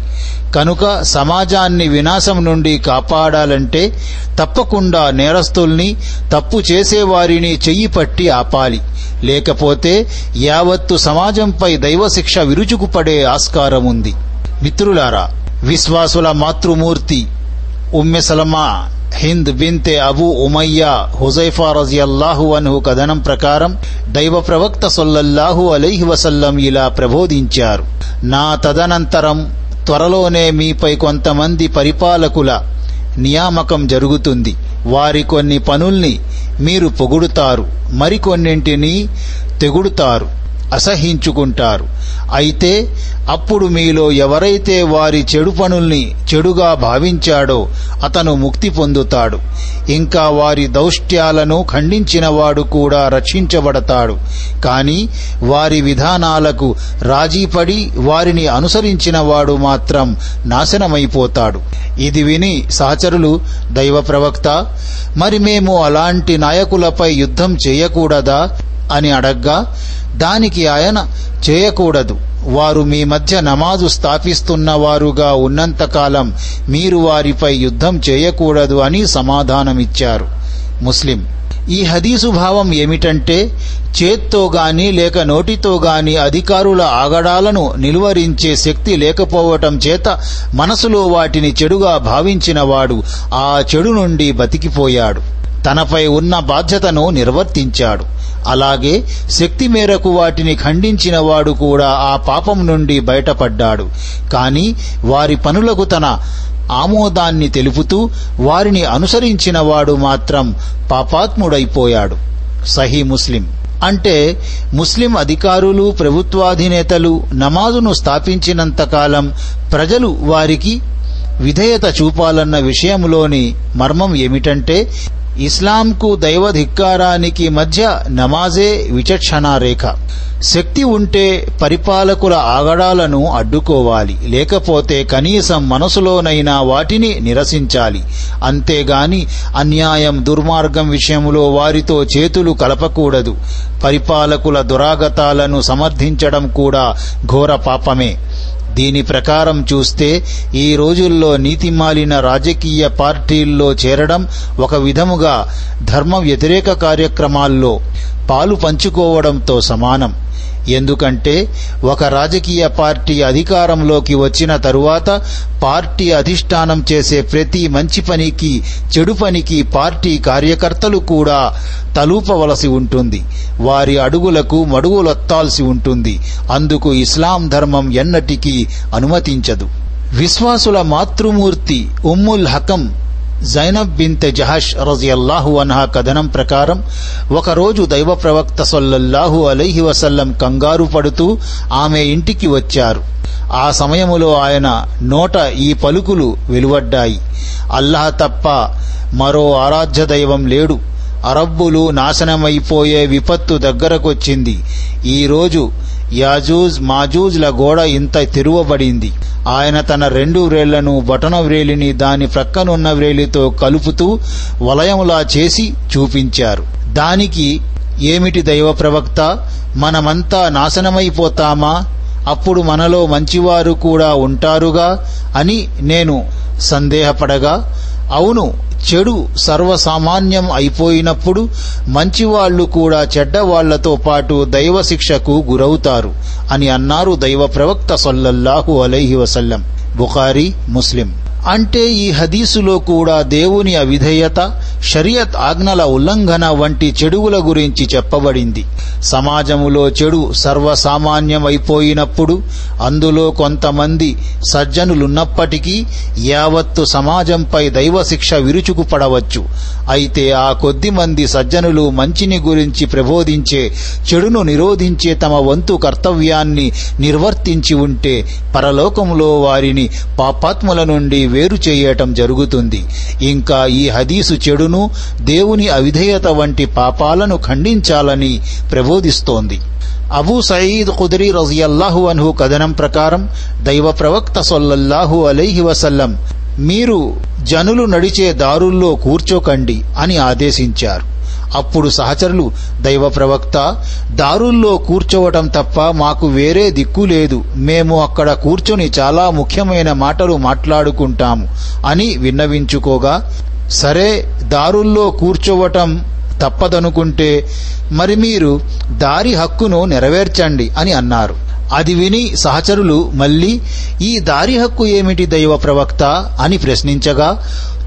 కనుక సమాజాన్ని వినాశం నుండి కాపాడాలంటే తప్పకుండా నేరస్తుల్ని తప్పు చేసేవారిని చెయ్యి పట్టి ఆపాలి. లేకపోతే యావత్తు సమాజంపై దైవశిక్ష విరుచుకుపడే ఆస్కారం ఉంది మిత్రులారా విశ్వాసుల మాతృమూర్తి ఉమ్మె సలమా హింద్ బింతే అబూ ఉమయ్యా హుజైఫా రజియల్లాహు అన్హు కథనం ప్రకారం దైవ ప్రవక్త సొల్లల్లాహు అలైహి వసల్లం ఇలా ప్రబోధించారు. నా తదనంతరం త్వరలోనే మీపై కొంతమంది పరిపాలకుల నియామకం జరుగుతుంది. వారి కొన్ని పనుల్ని మీరు పొగుడుతారు. మరికొన్నింటిని తెగుడుతారు. అసహించుకుంటారు. అయితే అప్పుడు మీలో ఎవరైతే వారి చెడు పనుల్ని చెడుగా భావించాడో అతను ముక్తి పొందుతాడు. ఇంకా వారి దౌష్ట్యాలను ఖండించినవాడు కూడా రక్షించబడతాడు. కాని వారి విధానాలకు రాజీపడి వారిని అనుసరించిన వాడు మాత్రం నాశనమైపోతాడు. ఇది విని సహచరులు దైవ ప్రవక్త మరి మేము అలాంటి నాయకులపై యుద్ధం చేయకూడదా? అని అడగ్గా దానికి ఆయన చేయకూడదు. వారు మీ మధ్య నమాజు స్థాపిస్తున్న వారుగా ఉన్నంతకాలం మీరు వారిపై యుద్ధం చేయకూడదు అని సమాధానమిచ్చారు. ముస్లిం. ఈ హదీసు భావం ఏమిటంటే చేత్తో గాని లేక నోటితో గాని అధికారుల ఆగడాలను నిలువరించే శక్తి లేకపోవటం చేత మనసులో వాటిని చెడుగా భావించినవాడు ఆ చెడు నుండి బతికిపోయాడు. తనపై ఉన్న బాధ్యతను నిర్వర్తించాడు. అలాగే శక్తి మేరకు వాటిని ఖండించిన వాడు కూడా ఆ పాపం నుండి బయటపడ్డాడు. కాని వారి పనులకు తన ఆమోదాన్ని తెలుపుతూ వారిని అనుసరించిన వాడు మాత్రం పాపాత్ముడైపోయాడు. సహీ ముస్లిం. అంటే ముస్లిం అధికారులు ప్రభుత్వాధినేతలు నమాజును స్థాపించినంతకాలం ప్రజలు వారికి విధేయత చూపాలన్న విషయంలోని మర్మం ఏమిటంటే ఇస్లాంకు దైవధిక్కారానికి మధ్య నమాజే విచక్షణా రేఖ శక్తి ఉంటే పరిపాలకుల ఆగడాలను అడ్డుకోవాలి. లేకపోతే కనీసం మనసులోనైనా వాటిని నిరసించాలి. అంతేగాని అన్యాయం దుర్మార్గం విషయంలో వారితో చేతులు కలపకూడదు. పరిపాలకుల దురాగతాలను సమర్థించడం కూడా ఘోర పాపమే. దీని ప్రకారం చూస్తే ఈ రోజుల్లో నీతిమాలిన రాజకీయ పార్టీల్లో చేరడం ఒక విధముగా ధర్మ వ్యతిరేక కార్యక్రమాల్లో పాలు పంచుకోవడంతో సమానం. ఎందుకంటే ఒక రాజకీయ పార్టీ అధికారంలోకి వచ్చిన తరువాత పార్టీ అధిష్టానం చేసే ప్రతి మంచి పనికి చెడు పనికి పార్టీ కార్యకర్తలు కూడా తలూపవలసి ఉంటుంది. వారి అడుగులకు మడుగులొత్తాల్సి ఉంటుంది. అందుకు ఇస్లాం ధర్మం ఎన్నటికీ అనుమతించదు. విశ్వాసుల మాతృమూర్తి ఉమ్ముల్ హకం జైనబ్ బిన్తె జహష్ రజియల్లాహు అన్హా కథనం ప్రకారం ఒకరోజు దైవ ప్రవక్త సొల్లల్లాహు అలైహి వసల్లం కంగారు పడుతూ ఆమె ఇంటికి వచ్చారు. ఆ సమయములో ఆయన నోట ఈ పలుకులు వెలువడ్డాయి. అల్లాహ్ తప్ప మరో ఆరాధ్య దైవం లేడు. అరబ్బులు నాశనమైపోయే విపత్తు దగ్గరకొచ్చింది. ఈరోజు యాజూజ్ మాజూజ్ల గోడ ఇంత తెరువబడింది. ఆయన తన రెండు వ్రేళ్ళను బటన వ్రేలిని దాని ప్రక్కనున్న వ్రేలితో కలుపుతూ వలయములా చేసి చూపించారు. దానికి ఏమిటి దైవ ప్రవక్త? మనమంతా నాశనమైపోతామా? అప్పుడు మనలో మంచివారు కూడా ఉంటారుగా అని నేను సందేహపడగా అవును చెడు సర్వసామాన్యం అయిపోయినప్పుడు మంచివాళ్ళు కూడా చెడ్డవాళ్ళతో పాటు దైవ శిక్షకు గురవుతారు అని అన్నారు దైవ ప్రవక్త సొల్లల్లాహు అలైహి వసల్లం. బుఖారీ ముస్లిం. అంటే ఈ హదీసులో కూడా దేవుని అవిధేయత షరియత్ ఆజ్ఞల ఉల్లంఘన వంటి చెడుగుల గురించి చెప్పబడింది. సమాజములో చెడు సర్వసామాన్యమైపోయినప్పుడు అందులో కొంతమంది సజ్జనులున్నప్పటికీ యావత్తు సమాజంపై దైవశిక్ష విరుచుకుపడవచ్చు. అయితే ఆ కొద్ది మంది సజ్జనులు మంచిని గురించి ప్రబోధించే చెడును నిరోధించే తమ వంతు కర్తవ్యాన్ని నిర్వర్తించి ఉంటే పరలోకంలో వారిని పాపాత్ముల నుండి వేరు చేయటం జరుగుతుంది. ఇంకా ఈ హదీసు చెడును దేవుని అవిధేయత వంటి పాపాలను ఖండించాలని ప్రబోధిస్తోంది. అబూ సయీద్ ఖుదరీ రజియల్లాహు అన్హు కథనం ప్రకారం దైవ ప్రవక్త సొల్లల్లాహు అలైహి వసల్లం మీరు జనులు నడిచే దారుల్లో కూర్చోకండి అని ఆదేశించారు. అప్పుడు సహచరులు దైవ ప్రవక్త దారుల్లో కూర్చోవటం తప్ప మాకు వేరే దిక్కు లేదు. మేము అక్కడ కూర్చొని చాలా ముఖ్యమైన మాటలు మాట్లాడుకుంటాము అని విన్నవించుకోగా సరే దారుల్లో కూర్చోవటం తప్పదనుకుంటే మరి మీరు దారి హక్కును నెరవేర్చండి అని అన్నారు. అది విని సహచరులు మళ్ళీ ఈ దారి హక్కు ఏమిటి దైవ ప్రవక్త? అని ప్రశ్నించగా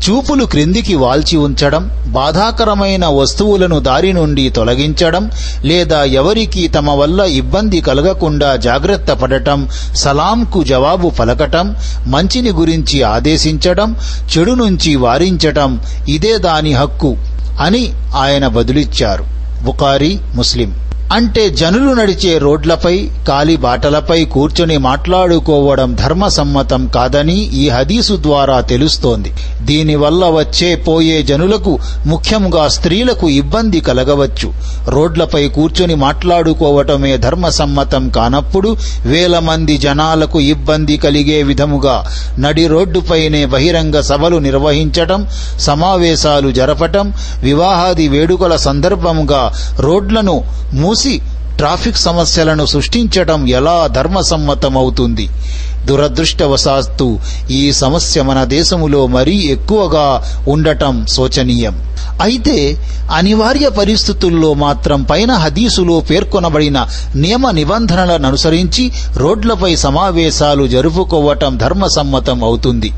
చూపులు క్రిందికి వాల్చి ఉంచడం బాధాకరమైన వస్తువులను దారి నుండి తొలగించడం లేదా ఎవరికి తమ వల్ల ఇబ్బంది కలగకుండా జాగ్రత్త పడటం సలాంకు జవాబు పలకటం మంచిని గురించి ఆదేశించడం చెడు నుంచి వారించటం ఇదే దాని హక్కు అని ఆయన బదులిచ్చారు. బుకారి ముస్లిం. అంటే జనులు నడిచే రోడ్లపై కాలి బాటలపై కూర్చొని మాట్లాడుకోవడం ధర్మసమ్మతం కాదని ఈ హదీసు ద్వారా తెలుస్తోంది. దీనివల్ల వచ్చే పోయే జనులకు ముఖ్యంగా స్త్రీలకు ఇబ్బంది కలగవచ్చు. రోడ్లపై కూర్చొని మాట్లాడుకోవటమే ధర్మసమ్మతం కానప్పుడు వేల మంది జనాలకు ఇబ్బంది కలిగే విధముగా నడి రోడ్డుపైనే బహిరంగ సభలు నిర్వహించటం సమావేశాలు జరపటం వివాహాది వేడుకల సందర్భంగా రోడ్లను మూసి ట్రాఫిక్ సమస్యలను సృష్టించటం ఎలా ధర్మసమ్మతమవుతుంది? దురదృష్టవశాత్తు ఈ సమస్య మన దేశములో మరీ ఎక్కువగా ఉండటం శోచనీయం. అయితే అనివార్య పరిస్థితుల్లో మాత్రం పైన హదీసులో పేర్కొనబడిన నియమ నిబంధనలను అనుసరించి రోడ్లపై సమావేశాలు జరుపుకోవటం ధర్మసమ్మతం అవుతుంది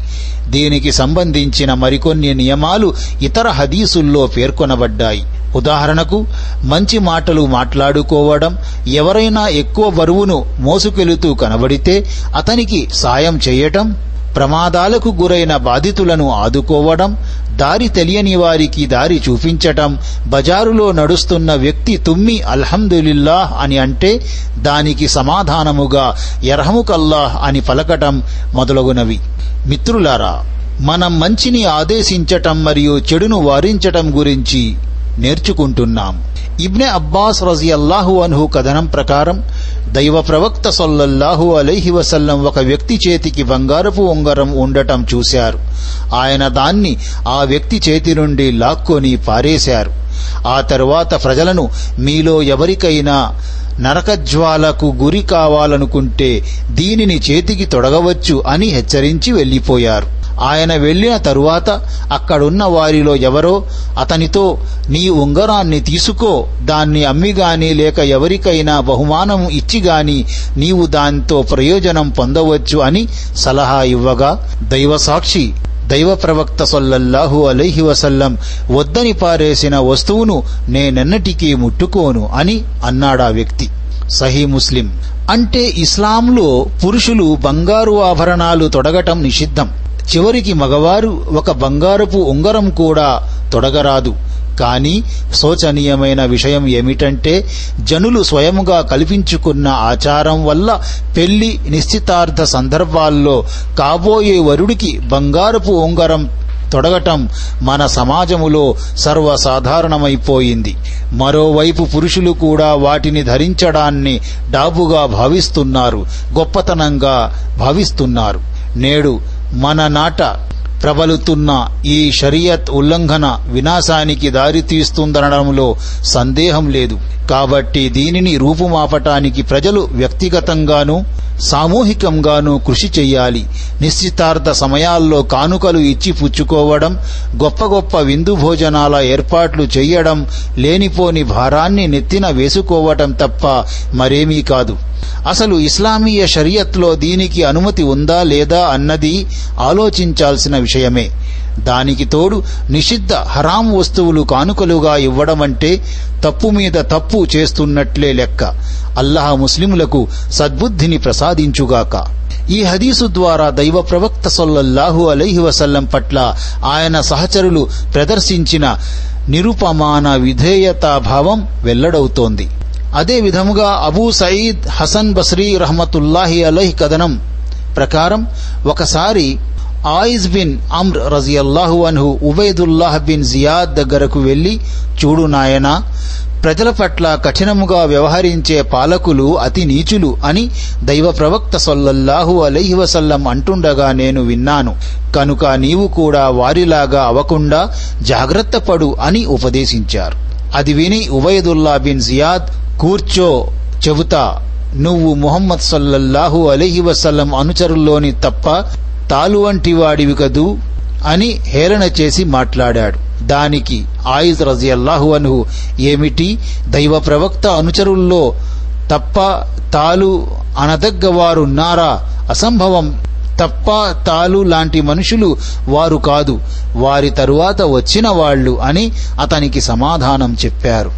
దీనికి సంబంధించిన మరికొన్ని నియమాలు ఇతర హదీసుల్లో పేర్కొనబడ్డాయి. ఉదాహరణకు మంచి మాటలు మాట్లాడుకోవడం ఎవరైనా ఎక్కువ బరువును మోసుకెళుతూ కనబడితే అతనికి సాయం చేయటం ప్రమాదాలకు గురైన బాధితులను ఆదుకోవడం దారి తెలియని వారికి దారి చూపించటం బజారులో నడుస్తున్న వ్యక్తి తుమ్మి అల్హందులిల్లాహ్ అని అంటే దానికి సమాధానముగా ఎర్హముకల్లాహ్ అని పలకటం మొదలగునవి. మిత్రులారా మనం మంచిని ఆదేశించటం మరియు చెడును వారించటం గురించి నేర్చుకుంటున్నాం. ఇబ్నె అబ్బాస్ రజియల్లాహు అన్హు కథనం ప్రకారం దైవ ప్రవక్త సొల్లల్లాహు అలైహి వసల్లం ఒక వ్యక్తి చేతికి బంగారపు ఉంగరం ఉండటం చూశారు. ఆయన దాన్ని ఆ వ్యక్తి చేతి నుండి లాక్కొని పారేశారు. ఆ తరువాత ప్రజలను మీలో ఎవరికైనా నరకజ్వాలకు గురి కావాలనుకుంటే దీనిని చేతికి తొడగవచ్చు అని హెచ్చరించి వెళ్ళిపోయారు. ఆయన వెళ్ళిన తరువాత అక్కడున్న వారిలో ఎవరో అతనితో నీ ఉంగరాన్ని తీసుకో దాన్ని అమ్మిగాని లేక ఎవరికైనా బహుమానం ఇచ్చిగాని నీవు దానితో ప్రయోజనం పొందవచ్చు అని సలహా ఇవ్వగా దైవసాక్షి దైవ ప్రవక్త సొల్లల్లాహు అలైహి వసల్లం వద్దని పారేసిన వస్తువును నేనెన్నటికీ ముట్టుకోను అని అన్నాడా వ్యక్తి. సహీ ముస్లిం. అంటే ఇస్లాంలో పురుషులు బంగారు ఆభరణాలు తొడగటం నిషిద్ధం. చివరికి మగవారు ఒక బంగారపు ఉంగరం కూడా తొడగరాదు. కానీ శోచనీయమైన విషయం ఏమిటంటే జనులు స్వయముగా కల్పించుకున్న ఆచారం వల్ల పెళ్ళి నిశ్చితార్థ సందర్భాల్లో కాబోయే వరుడికి బంగారపు ఉంగరం తొడగటం మన సమాజములో సర్వసాధారణమైపోయింది. మరోవైపు పురుషులు కూడా వాటిని ధరించడాన్ని డాబుగా భావిస్తున్నారు గొప్పతనంగా భావిస్తున్నారు. నేడు మన నాట ప్రబలుతున్న ఈ షరియత్ ఉల్లంఘన వినాశానికి దారితీస్తుందనడంలో సందేహం లేదు. కాబట్టి దీనిని రూపుమాపటానికి ప్రజలు వ్యక్తిగతంగానూ సామూహికంగానూ కృషి చెయ్యాలి. నిశ్చితార్థ సమయాల్లో కానుకలు ఇచ్చి పుచ్చుకోవడం గొప్ప గొప్ప విందు భోజనాల ఏర్పాట్లు చెయ్యడం లేనిపోని భారాన్ని నెత్తిన వేసుకోవటం తప్ప మరేమీ కాదు. అసలు ఇస్లామీయ షరియత్లో దీనికి అనుమతి ఉందా లేదా అన్నది ఆలోచించాల్సిన విషయమే. దానికి తోడు నిషిద్ధ హరాం వస్తువులు కానుకలుగా ఇవ్వడమంటే తప్పు మీద తప్పు చేస్తున్నట్లే లెక్క. అల్లాహ ముస్లిములకు సద్బుద్ధిని ప్రసాదించుగాక. ఈ హదీసు ద్వారా దైవ ప్రవక్త సొల్లహు అలైహి వసల్లం పట్ల ఆయన సహచరులు ప్రదర్శించిన నిరుపమాన విధేయతాభావం వెల్లడవుతోంది. అదే విధముగా అబూ సయీద్ హసన్ బస్రీ రహమతుల్లాహి అలహి కథనం ప్రకారం ఒకసారి ఆయిజ్ బిన్ అమ్ర్ రజియల్లాహు అన్హు ఉబైదుల్లాహ్ బిన్ జియాద్ దగ్గరకు వెళ్ళి చూడు నాయనా ప్రజల పట్ల కఠినముగా వ్యవహరించే పాలకులు అతి నీచులు అని దైవ ప్రవక్త సొల్లల్లాహు అలైహి వసల్లం అంటుండగా నేను విన్నాను. కనుక నీవు కూడా వారిలాగా అవకుండా జాగ్రత్త పడు అని ఉపదేశించారు. అది విని ఉబైదుల్లా బిన్ జియాద్ కూర్చో చెబుతా. నువ్వు ముహమ్మద్ సల్లల్లాహు అలీహి వసల్లం అనుచరుల్లోని తప్ప తాలువంటి వాడివి కదూ అని హేళన చేసి మాట్లాడాడు. దానికి ఆయిజ్ రజియల్లాహు అన్హు ఏమిటి? దైవ ప్రవక్త అనుచరుల్లో తప్ప తాలు అనదగ్గవారున్నారా అసంభవం. తప్ప తాలు లాంటి మనుషులు వారు కాదు. వారి తరువాత వచ్చిన వాళ్ళు అని అతనికి సమాధానం చెప్పారు.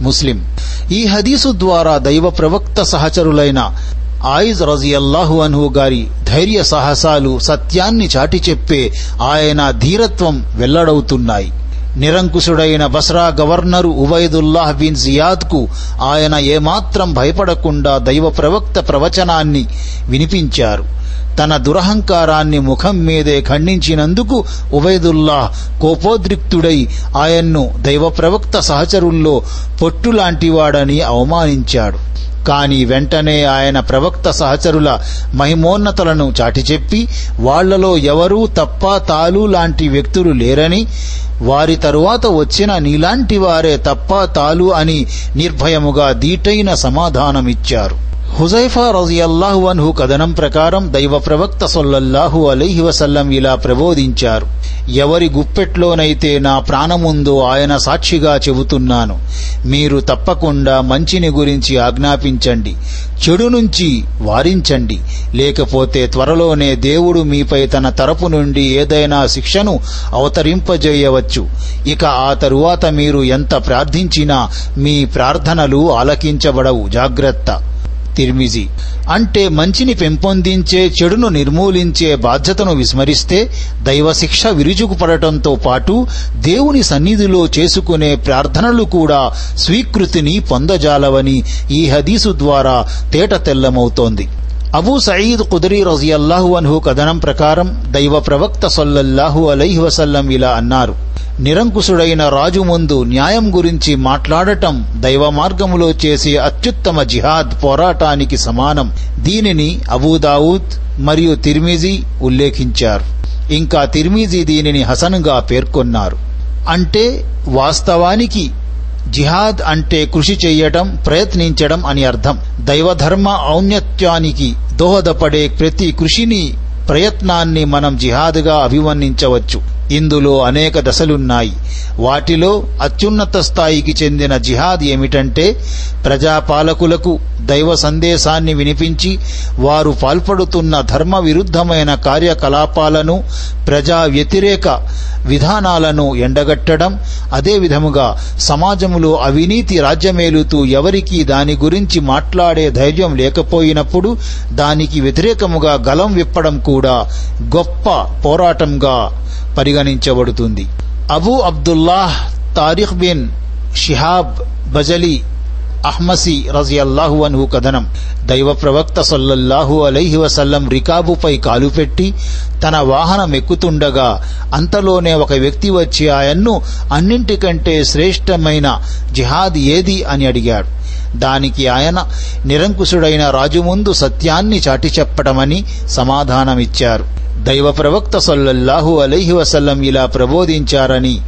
ముస్లిం. ఈ హదీసు ద్వారా దైవ ప్రవక్త సహచరులైన ఆయిజ్ రజియల్లాహు అన్హు గారి ధైర్య సాహసాలు సత్యాన్ని చాటి చెప్పే ఆయన ధీరత్వం వెల్లడవుతున్నాయి. నిరంకుశుడైన బస్రా గవర్నరు ఉబైదుల్లాహ్ బిన్ జియాద్కు ఆయన ఏమాత్రం భయపడకుండా దైవ ప్రవక్త ప్రవచనాన్ని వినిపించారు. తన దురహంకారాన్ని ముఖం మీదే ఖండించినందుకు ఉబైదుల్లా కోపోద్రిక్తుడై ఆయన్ను దైవ ప్రవక్త సహచరుల్లో పొట్టులాంటివాడని అవమానించాడు. కాని వెంటనే ఆయన ప్రవక్త సహచరుల మహిమోన్నతలను చాటిచెప్పి వాళ్ళలో ఎవరూ తప్ప తాలు లాంటి వ్యక్తులు లేరని వారి తరువాత వచ్చిన నీలాంటి వారే తప్ప తాలు అని నిర్భయముగా దీటైన సమాధానమిచ్చారు. హుజైఫా రజియల్లాహు అన్హు కథనం ప్రకారం దైవ ప్రవక్త సొల్లల్లాహు అలైహి వసల్లం ఇలా ప్రబోధించారు. ఎవరి గుప్పెట్లోనైతే నా ప్రాణముందో ఆయన సాక్షిగా చెబుతున్నాను. మీరు తప్పకుండా మంచిని గురించి ఆజ్ఞాపించండి. చెడు నుంచి వారించండి. లేకపోతే త్వరలోనే దేవుడు మీపై తన తరపు నుండి ఏదైనా శిక్షను అవతరింపజేయవచ్చు. ఇక ఆ తరువాత మీరు ఎంత ప్రార్థించినా మీ ప్రార్థనలు ఆలకించబడవు. జాగ్రత్త. తిర్మిజి. అంటే మంచిని పెంపొందించే చెడును నిర్మూలించే బాధ్యతను విస్మరిస్తే దైవశిక్ష విరుచుకుపడటంతో పాటు దేవుని సన్నిధిలో చేసుకునే ప్రార్థనలు కూడా స్వీకృతిని పొందజాలవని ఈ హదీసు ద్వారా తేట తెల్లమవుతోంది. అబూ సయీద్ కుదరీ రజియల్లాహు అన్హు కథనం ప్రకారం దైవ ప్రవక్త సొల్లల్లాహు అలైహి వసల్లం ఇలా అన్నారు. నిరంకుశుడైన రాజు ముందు న్యాయం గురించి మాట్లాడటం దైవ మార్గములో చేసే అత్యుత్తమ జిహాద్ పోరాటానికి సమానం. దీనిని అబూదావుద్ మరియు తిర్మిజీ ఉల్లేఖించారు. ఇంకా తిర్మిజీ దీనిని హసన్గా పేర్కొన్నారు. అంటే వాస్తవానికి జిహాద్ అంటే కృషి చెయ్యటం ప్రయత్నించడం అని అర్థం. దైవధర్మ ఔన్నత్యానికి దోహదపడే ప్రతి కృషిని ప్రయత్నాన్ని మనం జిహాద్గా అభివర్ణించవచ్చు. ఇందులో అనేక దశలున్నాయి. వాటిలో అత్యున్నత స్థాయికి చెందిన జిహాద్ ఏమిటంటే ప్రజాపాలకులకు దైవ సందేశాన్ని వినిపించి వారు పాల్పడుతున్న ధర్మ విరుద్ధమైన కార్యకలాపాలను ప్రజా వ్యతిరేక విధానాలను ఎండగట్టడం అదే విధముగా సమాజములో అవినీతి రాజ్యమేలుతూ ఎవరికీ దాని గురించి మాట్లాడే ధైర్యం లేకపోయినప్పుడు దానికి వ్యతిరేకముగా గలం విప్పడం కూడా గొప్ప పోరాటంగా పరిగణించబడుతుంది. Abu Abdullah Tariq bin Shihab Bajali Ahmasi రజియల్లాహు అన్హు కథనం. దైవ ప్రవక్త సల్లల్లాహు అలైహి వసల్లం రికాబుపై కాలుపెట్టి తన వాహనం ఎక్కుతుండగా అంతలోనే ఒక వ్యక్తి వచ్చి ఆయన్ను అన్నింటికంటే శ్రేష్టమైన జిహాద్ ఏది అని అడిగాడు. దానికి ఆయన నిరంకుశుడైన రాజు ముందు సత్యాన్ని చాటి చెప్పటమని సమాధానమిచ్చారు. దైవ ప్రవక్త సొల్లహు అలైహి వసల్లం ఇలా ప్రబోధించారని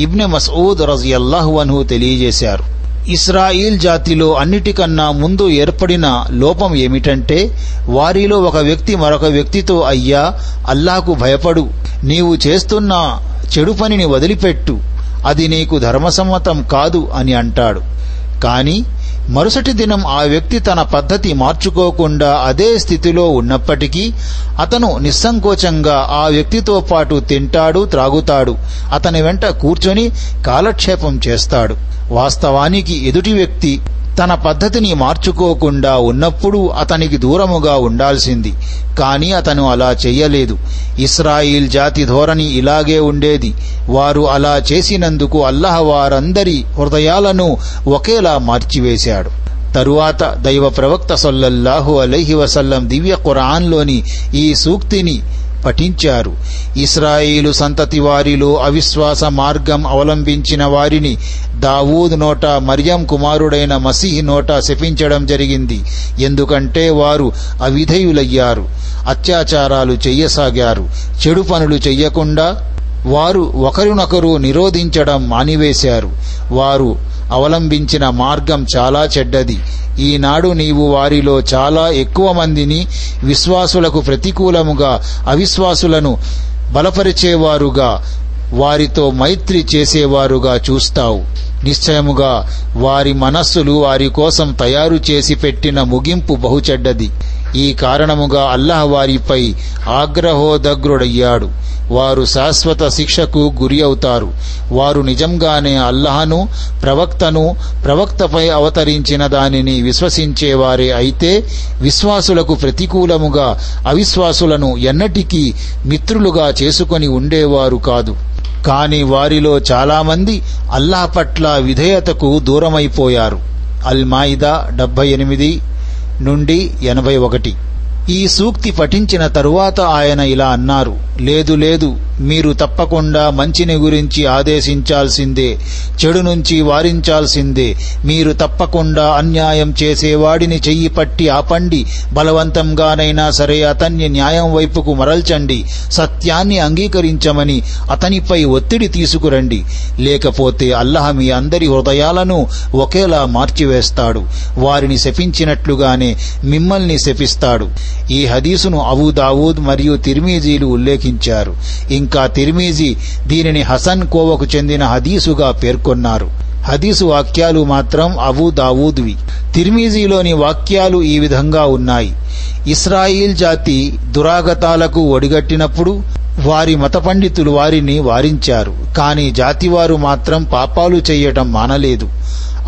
ఇబ్నె మసూద్ రజియల్లాహు అన్హు తెలియజేశారు. ఇస్రాయిల్ జాతిలో అన్నిటికన్నా ముందు ఏర్పడిన లోపం ఏమిటంటే వారిలో ఒక వ్యక్తి మరొక వ్యక్తితో అయ్యా అల్లాహకు భయపడు. నీవు చేస్తున్న చెడు పనిని వదిలిపెట్టు. అది నీకు ధర్మసమ్మతం కాదు అని అంటాడు. కాని మరుసటి దినం ఆ వ్యక్తి తన పద్ధతి మార్చుకోకుండా అదే స్థితిలో ఉన్నప్పటికీ అతను నిస్సంకోచంగా ఆ వ్యక్తితో పాటు తింటాడు త్రాగుతాడు. అతని వెంట కూర్చొని కాలక్షేపం చేస్తాడు. వాస్తవానికి ఎదుటి వ్యక్తి తన పద్ధతిని మార్చుకోకుండా ఉన్నప్పుడు అతనికి దూరముగా ఉండాల్సింది. కాని అతను అలా చెయ్యలేదు. ఇస్రాయిల్ జాతి ధోరణి ఇలాగే ఉండేది. వారు అలా చేసినందుకు అల్లహ వారందరి హృదయాలను ఒకేలా మార్చివేశాడు. తరువాత దైవ ప్రవక్త సొల్లల్లాహు అలైహి వసల్లం దివ్య ఖురాన్లోని ఈ సూక్తిని పఠించారు. ఇస్రాయిలు సంతతి వారిలో అవిశ్వాస మార్గం అవలంబించిన వారిని దావూద్ నోట మరియం కుమారుడైన మసీహ్ నోట శపించడం జరిగింది. ఎందుకంటే వారు అవిధేయులయ్యారు. అత్యాచారాలు చెయ్యసాగారు చెడు పనులు చెయ్యకుండా వారు ఒకరినొకరు నిరోధించడం మానివేశారు. వారు అవలంబించిన మార్గం చాలా చెడ్డది. ఈనాడు నీవు వారిలో చాలా ఎక్కువ మందిని విశ్వాసులకు ప్రతికూలముగా అవిశ్వాసులను బలపరిచేవారుగా వారితో మైత్రి చేసేవారుగా చూస్తావు. నిశ్చయముగా వారి మనస్సులు వారి కోసం తయారు చేసి పెట్టిన ముగింపు బహుచెడ్డది. ఈ కారణముగా అల్లాహ్ వారిపై ఆగ్రహోదగ్రుడయ్యాడు. వారు శాశ్వత శిక్షకు గురి అవుతారు. వారు నిజంగానే అల్లహను ప్రవక్తను ప్రవక్తపై అవతరించిన దానిని విశ్వసించేవారే అయితే విశ్వాసులకు ప్రతికూలముగా అవిశ్వాసులను ఎన్నటికీ మిత్రులుగా చేసుకొని ఉండేవారు కాదు. కాని వారిలో చాలామంది అల్లాహ్ పట్ల విధేయతకు దూరమైపోయారు. అల్ మాయిదా డెబ్బై ఎనిమిది నుండి ఎనభై ఒకటి. ఈ సూక్తి పఠించిన తరువాత ఆయన ఇలా అన్నారు లేదు లేదు మీరు తప్పకుండా మంచిని గురించి ఆదేశించాల్సిందే చెడు నుంచి వారించాల్సిందే మీరు తప్పకుండా అన్యాయం చేసేవాడిని చెయ్యి పట్టి ఆపండి బలవంతంగానైనా సరే అతన్ని న్యాయం వైపుకు మరల్చండి సత్యాన్ని అంగీకరించమని అతనిపై ఒత్తిడి తీసుకురండి. లేకపోతే అల్లహ మీ అందరి హృదయాలను ఒకేలా మార్చివేస్తాడు వారిని శపించినట్లుగానే మిమ్మల్ని శపిస్తాడు. ఈ హదీసును అబూ దావూద్ మరియు తిర్మీజీలు ఉల్లేఖించారు. ఇంకా తిర్మీజీ దీనిని హసన్ కోవకు చెందిన హదీసుగా పేర్కొన్నారు. హదీసు వాక్యాలు మాత్రం అబూ దావూద్వి. తిర్మీజీలోని వాక్యాలు ఈ విధంగా ఉన్నాయి. ఇస్రాయిల్ జాతి దురాగతాలకు ఒడిగట్టినప్పుడు వారి మత పండితులు వారిని వారించారు. కాని జాతివారు మాత్రం పాపాలు చెయ్యటం మానలేదు.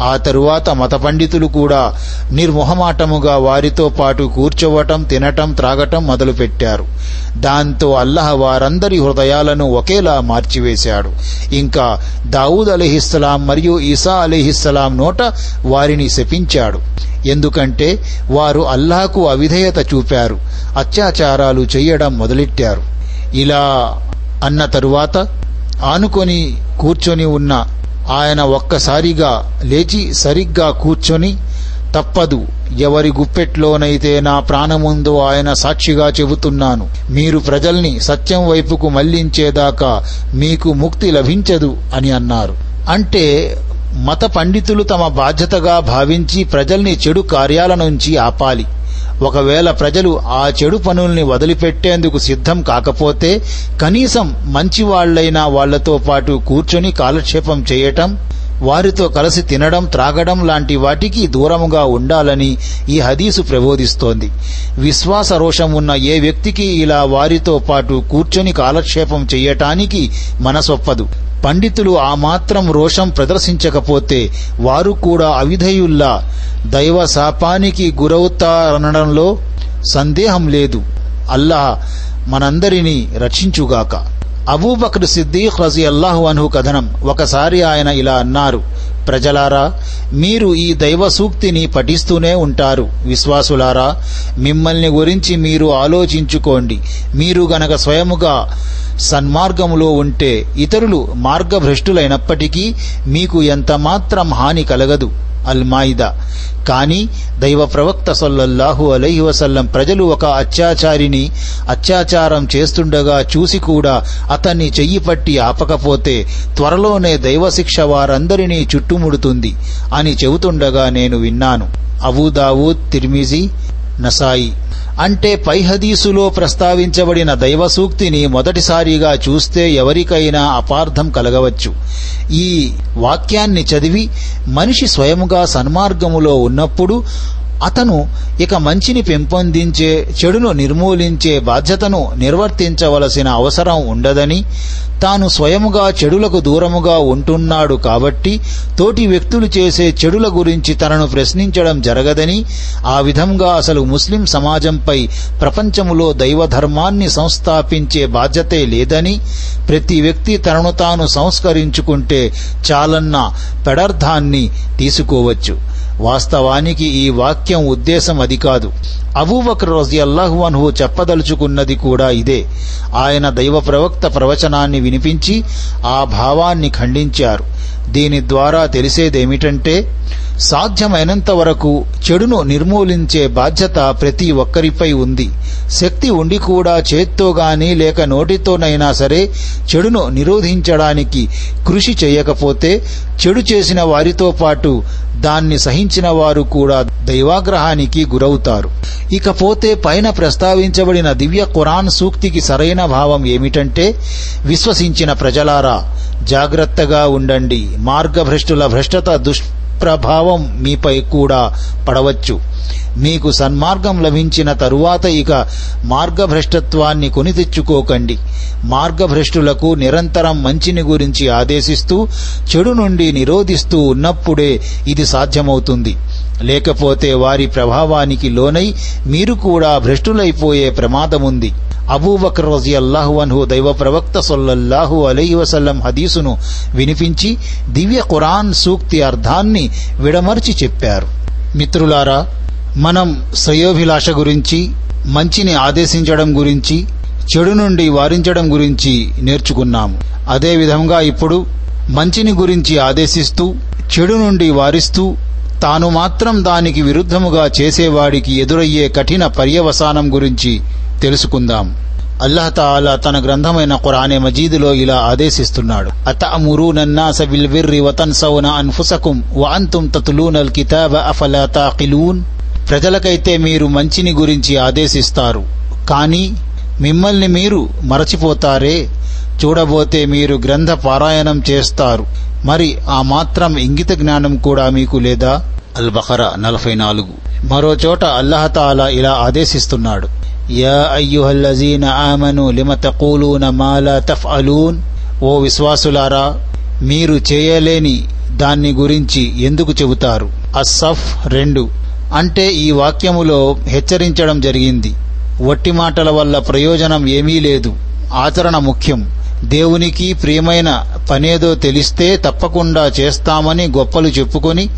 ఆ తరువాత మత పండితులు కూడా నిర్మొహమాటముగా వారితో పాటు కూర్చోవటం తినటం త్రాగటం మొదలుపెట్టారు. దాంతో అల్లహ వారందరి హృదయాలను ఒకేలా మార్చివేశాడు. ఇంకా దావూద్ అలీహిస్సలాం మరియు ఈసా అలీహిస్సలాం నోట వారిని శపించాడు. ఎందుకంటే వారు అల్లాహకు అవిధేయత చూపారు. అత్యాచారాలు చెయ్యడం మొదలెట్టారు. ఇలా అన్న తరువాత ఆనుకొని కూర్చొని ఉన్న ఆయన ఒక్కసారిగా లేచి సరిగ్గా కూర్చొని తప్పదు ఎవరి గుప్పెట్లోనైతే నా ప్రాణముందో ఆయన సాక్షిగా చెబుతున్నాను. మీరు ప్రజల్ని సత్యం వైపుకు మళ్ళించేదాకా మీకు ముక్తి లభించదు అని అన్నారు. అంటే మత పండితులు తమ బాధ్యతగా భావించి ప్రజల్ని చెడు కార్యాల నుంచి ఆపాలి. ఒకవేళ ప్రజలు ఆ చెడు పనుల్ని వదిలిపెట్టేందుకు సిద్ధం కాకపోతే కనీసం మంచివాళ్ళైనా వాళ్ళతో పాటు కూర్చొని కాలక్షేపం చేయటం వారితో కలిసి తినడం త్రాగడం లాంటి వాటికి దూరముగా ఉండాలని ఈ హదీసు ప్రబోధిస్తోంది. విశ్వాస రోషం ఉన్న ఏ వ్యక్తికి ఇలా వారితో పాటు కూర్చొని కాలక్షేపం చెయ్యటానికి మనసొప్పదు. పండితులు ఆ మాత్రం రోషం ప్రదర్శించకపోతే వారు కూడా అవిధేయుల్లా. దైవ శాపానికి గురవుతారనడంలో సందేహం లేదు. అల్లాహ్ మనందరినీ రక్షించుగాక. అబూబకర్ సిద్దీఖ్ రజి అల్లాహు అన్హు కథనం. ఒకసారి ఆయన ఇలా అన్నారు. ప్రజలారా మీరు ఈ దైవ సూక్తిని పఠిస్తూనే ఉంటారు. విశ్వాసులారా మిమ్మల్ని గురించి మీరు ఆలోచించుకోండి. మీరు గనక స్వయముగా సన్మార్గములో ఉంటే ఇతరులు మార్గభ్రష్టులైనప్పటికీ మీకు ఎంతమాత్రం హాని కలగదు. అల్మాయిదా. కానీ దైవ ప్రవక్త సల్లల్లాహు అలైహి వసల్లం ప్రజలు ఒక అత్యాచారిని అత్యాచారం చేస్తుండగా చూసి కూడా అతన్ని చెయ్యి పట్టి ఆపకపోతే త్వరలోనే దైవశిక్ష వారందరినీ చుట్టుముడుతుంది అని చెబుతుండగా నేను విన్నాను. అబూదావూద్ తిర్మిజీ నసాయి. అంటే పై హదీసులో ప్రస్తావించబడిన దైవ సూక్తిని మొదటిసారిగా చూస్తే ఎవరికైనా అపార్థం కలగవచ్చు. ఈ వాక్యాన్ని చదివి మనిషి స్వయముగా సన్మార్గములో ఉన్నప్పుడు అతను ఇక మంచిని పెంపొందించే చెడును నిర్మూలించే బాధ్యతను నిర్వర్తించవలసిన అవసరం ఉండదని తాను స్వయముగా చెడులకు దూరముగా ఉంటున్నాడు కాబట్టి తోటి వ్యక్తులు చేసే చెడుల గురించి తనను ప్రశ్నించడం జరగదని ఆ విధంగా అసలు ముస్లిం సమాజంపై ప్రపంచములో దైవధర్మాన్ని సంస్థాపించే బాధ్యతే లేదని ప్రతి వ్యక్తి తనను తాను సంస్కరించుకుంటే చాలన్న పెడర్థాన్ని తీసుకోవచ్చు. వాస్తవానికి ఈ వాక్యం ఉద్దేశం అది కాదు. అబూబకర్ రోజి అన్హు చెప్పదలుచుకున్నది కూడా ఇదే. ఆయన దైవ ప్రవక్త ప్రవచనాన్ని వినిపించి ఆ భావాన్ని ఖండించారు. దీని ద్వారా తెలిసేదేమిటంటే సాధ్యమైనంత వరకు చెడును నిర్మూలించే బాధ్యత ప్రతి ఒక్కరిపై ఉంది. శక్తి ఉండి కూడా చేత్తో గాని లేక నోటితోనైనా సరే చెడును నిరోధించడానికి కృషి చేయకపోతే చెడు చేసిన వారితో పాటు దాన్ని సహించిన వారు కూడా దైవాగ్రహానికి గురవుతారు. ఇకపోతే పైన ప్రస్తావించబడిన దివ్య ఖురాన్ సూక్తికి సరైన భావం ఏమిటంటే విశ్వసించిన ప్రజలారా జాగ్రత్తగా ఉండండి. మార్గభ్రష్టుల భ్రష్టత దుష్ప్రభావం మీపై కూడా పడవచ్చు. మీకు సన్మార్గం లభించిన తరువాత ఇక మార్గభ్రష్టత్వాన్ని కొని తెచ్చుకోకండి మార్గభ్రష్టులకు నిరంతరం మంచిని గురించి ఆదేశిస్తూ చెడు నుండి నిరోధిస్తూ ఉన్నప్పుడే ఇది సాధ్యమవుతుంది. లేకపోతే వారి ప్రభావానికి లోనై మీరు కూడా భ్రష్టులైపోయే ప్రమాదముంది. అబూబకర్ రజి అల్లాహు అన్హు దైవ ప్రవక్త సొల్లల్లాహు అలై వసల్లం హదీసును వినిపించి దివ్య ఖురాన్ సూక్తి అర్థాన్ని విడమర్చి చెప్పారు. మిత్రులారా మనం శ్రేయోభిలాష గురించి మంచిని ఆదేశించడం గురించి చెడు నుండి వారించడం గురించి నేర్చుకున్నాము. అదేవిధంగా ఇప్పుడు మంచిని గురించి ఆదేశిస్తూ చెడు నుండి వారిస్తూ తాను మాత్రం దానికి విరుద్ధముగా చేసేవాడికి ఎదురయ్యే కఠిన పర్యవసానం గురించి తెలుసుకుందాం. అల్లాహ్ తాలా తన గ్రంథమైన ఖురానే మజీదులో ఇలా ఆదేశిస్తున్నాడు. అతఅమురూనన్నాస బిల్ విర్రి వతన్సౌన అన్ఫుసకుం వ తతులూనల్ కితాబ అఫలా తాకిలూన్. ప్రజలకైతే మీరు మంచిని గురించి ఆదేశిస్తారు. కానీ మిమ్మల్ని మీరు మరచిపోతారే. చూడబోతే మీరు గ్రంథ పారాయణం చేస్తారు. మరి ఆ మాత్రం ఇంగిత జ్ఞానం కూడా మీకు లేదా? అల్ బహర నలభై నాలుగు. మరోచోట అల్లహతాలా ఇలా ఆదేశిస్తున్నాడు. యా అయ్యుహల్లజీన ఆమను లిమ తకూలూన మాలా తఫ్అలూన్. ఓ విశ్వాసులారా మీరు చేయలేని దాన్ని గురించి ఎందుకు చెబుతారు? అస్సఫ్ రెండు. అంటే ఈ వాక్యములో హెచ్చరించడం జరిగింది. వట్టి మాటల వల్ల ప్రయోజనం ఏమీ లేదు. ఆచరణ ముఖ్యం. దేవునికి ప్రియమైన పనేదో తెలిస్తే తప్పకుండా చేస్తామని గొప్పలు చెప్పుకొని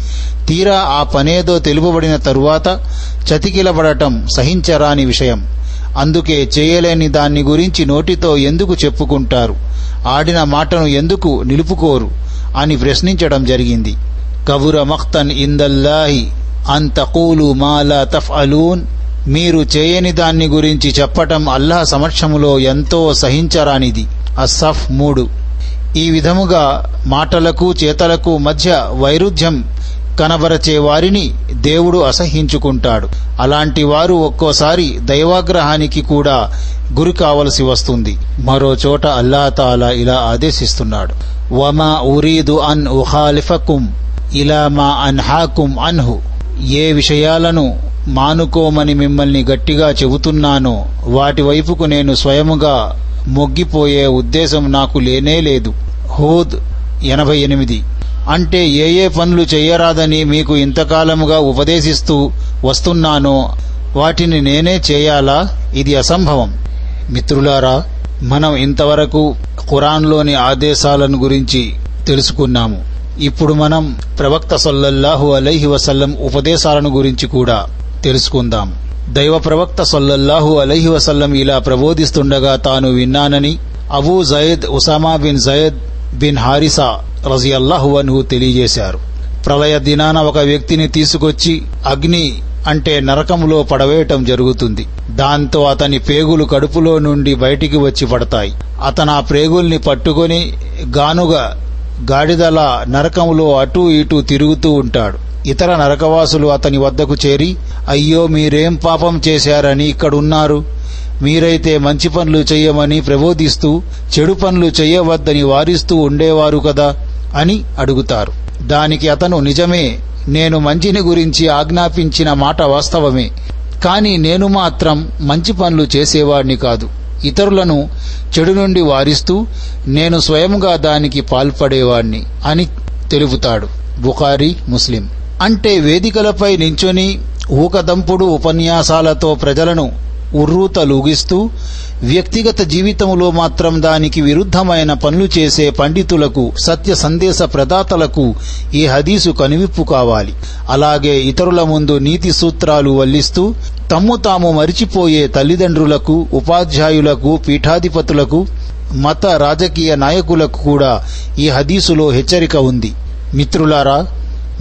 తీరా ఆ పనేదో తెలుపబడిన తరువాత చతికిలబడటం సహించరాని విషయం. అందుకే చేయలేని దాన్ని గురించి నోటితో ఎందుకు చెప్పుకుంటారు? ఆడిన మాటను ఎందుకు నిలుపుకోరు? అని ప్రశ్నించడం జరిగింది. కబుర మఖ్తన్ ఇందల్లాహి అంతకూలు మాలా మాలా తఫ్అలూన్ మీరు చేయని దాన్ని గురించి చెప్పటం అల్లాహ్ సమక్షములో ఎంతో సహించరానిది. అసఫ్ మూడు. ఈ విధముగా మాటలకు చేతలకు మధ్య వైరుధ్యం కనబరచే వారిని దేవుడు అసహించుకుంటాడు అలాంటి వారు ఒక్కోసారి దైవాగ్రహానికి కూడా గురి కావలసి వస్తుంది. మరో చోట అల్లాతాలా ఇలా ఆదేశిస్తున్నాడు. వమా ఉరీదు అన్ ఉఖాలిఫకుం ఇలా మా అన్హాకుం అన్హు. ఏ విషయాలను మానుకోమని మిమ్మల్ని గట్టిగా చెబుతున్నానో వాటి వైపుకు నేను స్వయముగా మొగ్గిపోయే ఉద్దేశం నాకు లేనే లేదు. హోద్ ఎనభై ఎనిమిది. అంటే ఏ ఏ పనులు చేయరాదని మీకు ఇంతకాలముగా ఉపదేశిస్తూ వస్తున్నానో వాటిని నేనే చేయాలా? ఇది అసంభవం. మిత్రులారా మనం ఇంతవరకు ఖురాన్లోని ఆదేశాలను గురించి తెలుసుకున్నాము. ఇప్పుడు మనం ప్రవక్త సల్లల్లాహు అలైహి వసల్లం ఉపదేశాలను గురించి కూడా తెలుసుకుందాం. దైవ ప్రవక్త సల్లల్లాహు అలైహి వసల్లం ఇలా ప్రబోధిస్తుండగా తాను విన్నానని Abu Zayd Usama bin Zayd bin Harisa రజియల్లాహు అన్హు తెలియజేశారు. ప్రళయ దినాన ఒక వ్యక్తిని తీసుకొచ్చి అగ్ని అంటే నరకములో పడవేయటం జరుగుతుంది. దాంతో అతని పేగులు కడుపులో నుండి బయటికి వచ్చి పడతాయి. అతను ఆ ప్రేగుల్ని పట్టుకొని గానుగా గాడిదల నరకములో అటూ ఇటూ తిరుగుతూ ఉంటాడు. ఇతర నరకవాసులు అతని వద్దకు చేరి అయ్యో మీరేం పాపం చేశారని ఇక్కడున్నారు. మీరైతే మంచి పనులు చెయ్యమని ప్రబోధిస్తూ చెడు పనులు చెయ్యవద్దని వారిస్తూ ఉండేవారు కదా? అని అడుగుతారు. దానికి అతను నిజమే నేను మంచిని గురించి ఆజ్ఞాపించిన మాట వాస్తవమే కాని నేను మాత్రం మంచి పనులు చేసేవాడిని కాదు. ఇతరులను చెడు నుండి వారిస్తూ నేను స్వయంగా దానికి పాల్పడేవాణ్ణి అని తెలుపుతాడు బుఖారీ ముస్లిం. అంటే వేదికలపై నించొని ఊకదంపుడు ఉపన్యాసాలతో ప్రజలను ఉర్రూతలూగిస్తూ వ్యక్తిగత జీవితంలో మాత్రం దానికి విరుద్ధమైన పనులు చేసే పండితులకు సత్య సందేశ ప్రదాతలకు ఈ హదీసు కనువిప్పు కావాలి. అలాగే ఇతరుల ముందు నీతి సూత్రాలు వల్లిస్తూ తమ్ము తాము మరిచిపోయే తల్లిదండ్రులకు ఉపాధ్యాయులకు పీఠాధిపతులకు మత రాజకీయ నాయకులకు కూడా ఈ హదీసులో హెచ్చరిక ఉంది. మిత్రులారా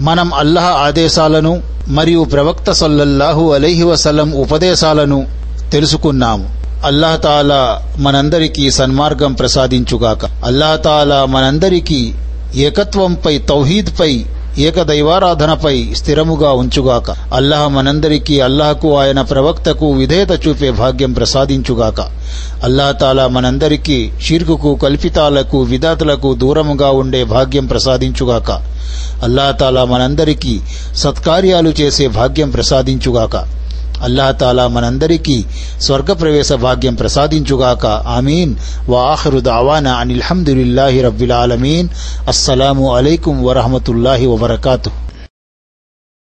మనం అల్లాహ్ ఆదేశాలను మరియు ప్రవక్త సల్లల్లాహు అలైహి వసలం ఉపదేశాలను తెలుసుకున్నాము. అల్లాహ్ తాలా మనందరికీ సన్మార్గం ప్రసాదించుగాక. అల్లాహతాలా మనందరికీ ఏకత్వంపై తౌహీద్పై ఏకదైవారాధనపై స్థిరముగా ఉంచుగాక. అల్లాహ్ మనందరికీ అల్లాహకు ఆయన ప్రవక్తకు విధేయత చూపే భాగ్యం ప్రసాదించుగాక. అల్లాహతాలా మనందరికీ షీర్కుకు కల్పితాలకు విధాతలకు దూరముగా ఉండే భాగ్యం ప్రసాదించుగాక. అల్లాహతాలా మనందరికీ సత్కార్యాలు చేసే భాగ్యం ప్రసాదించుగాక. అల్లాహతాలా మనందరికీ స్వర్గ ప్రవేశ భాగ్యం ప్రసాదించుగాక. ఆమీన్. వాహరు దావానా అనిల్హమ్దులిల్లాహి రబ్బిల్ అస్సలాము అలైకుం వరహమతుల్లాహి వబర్కాతు.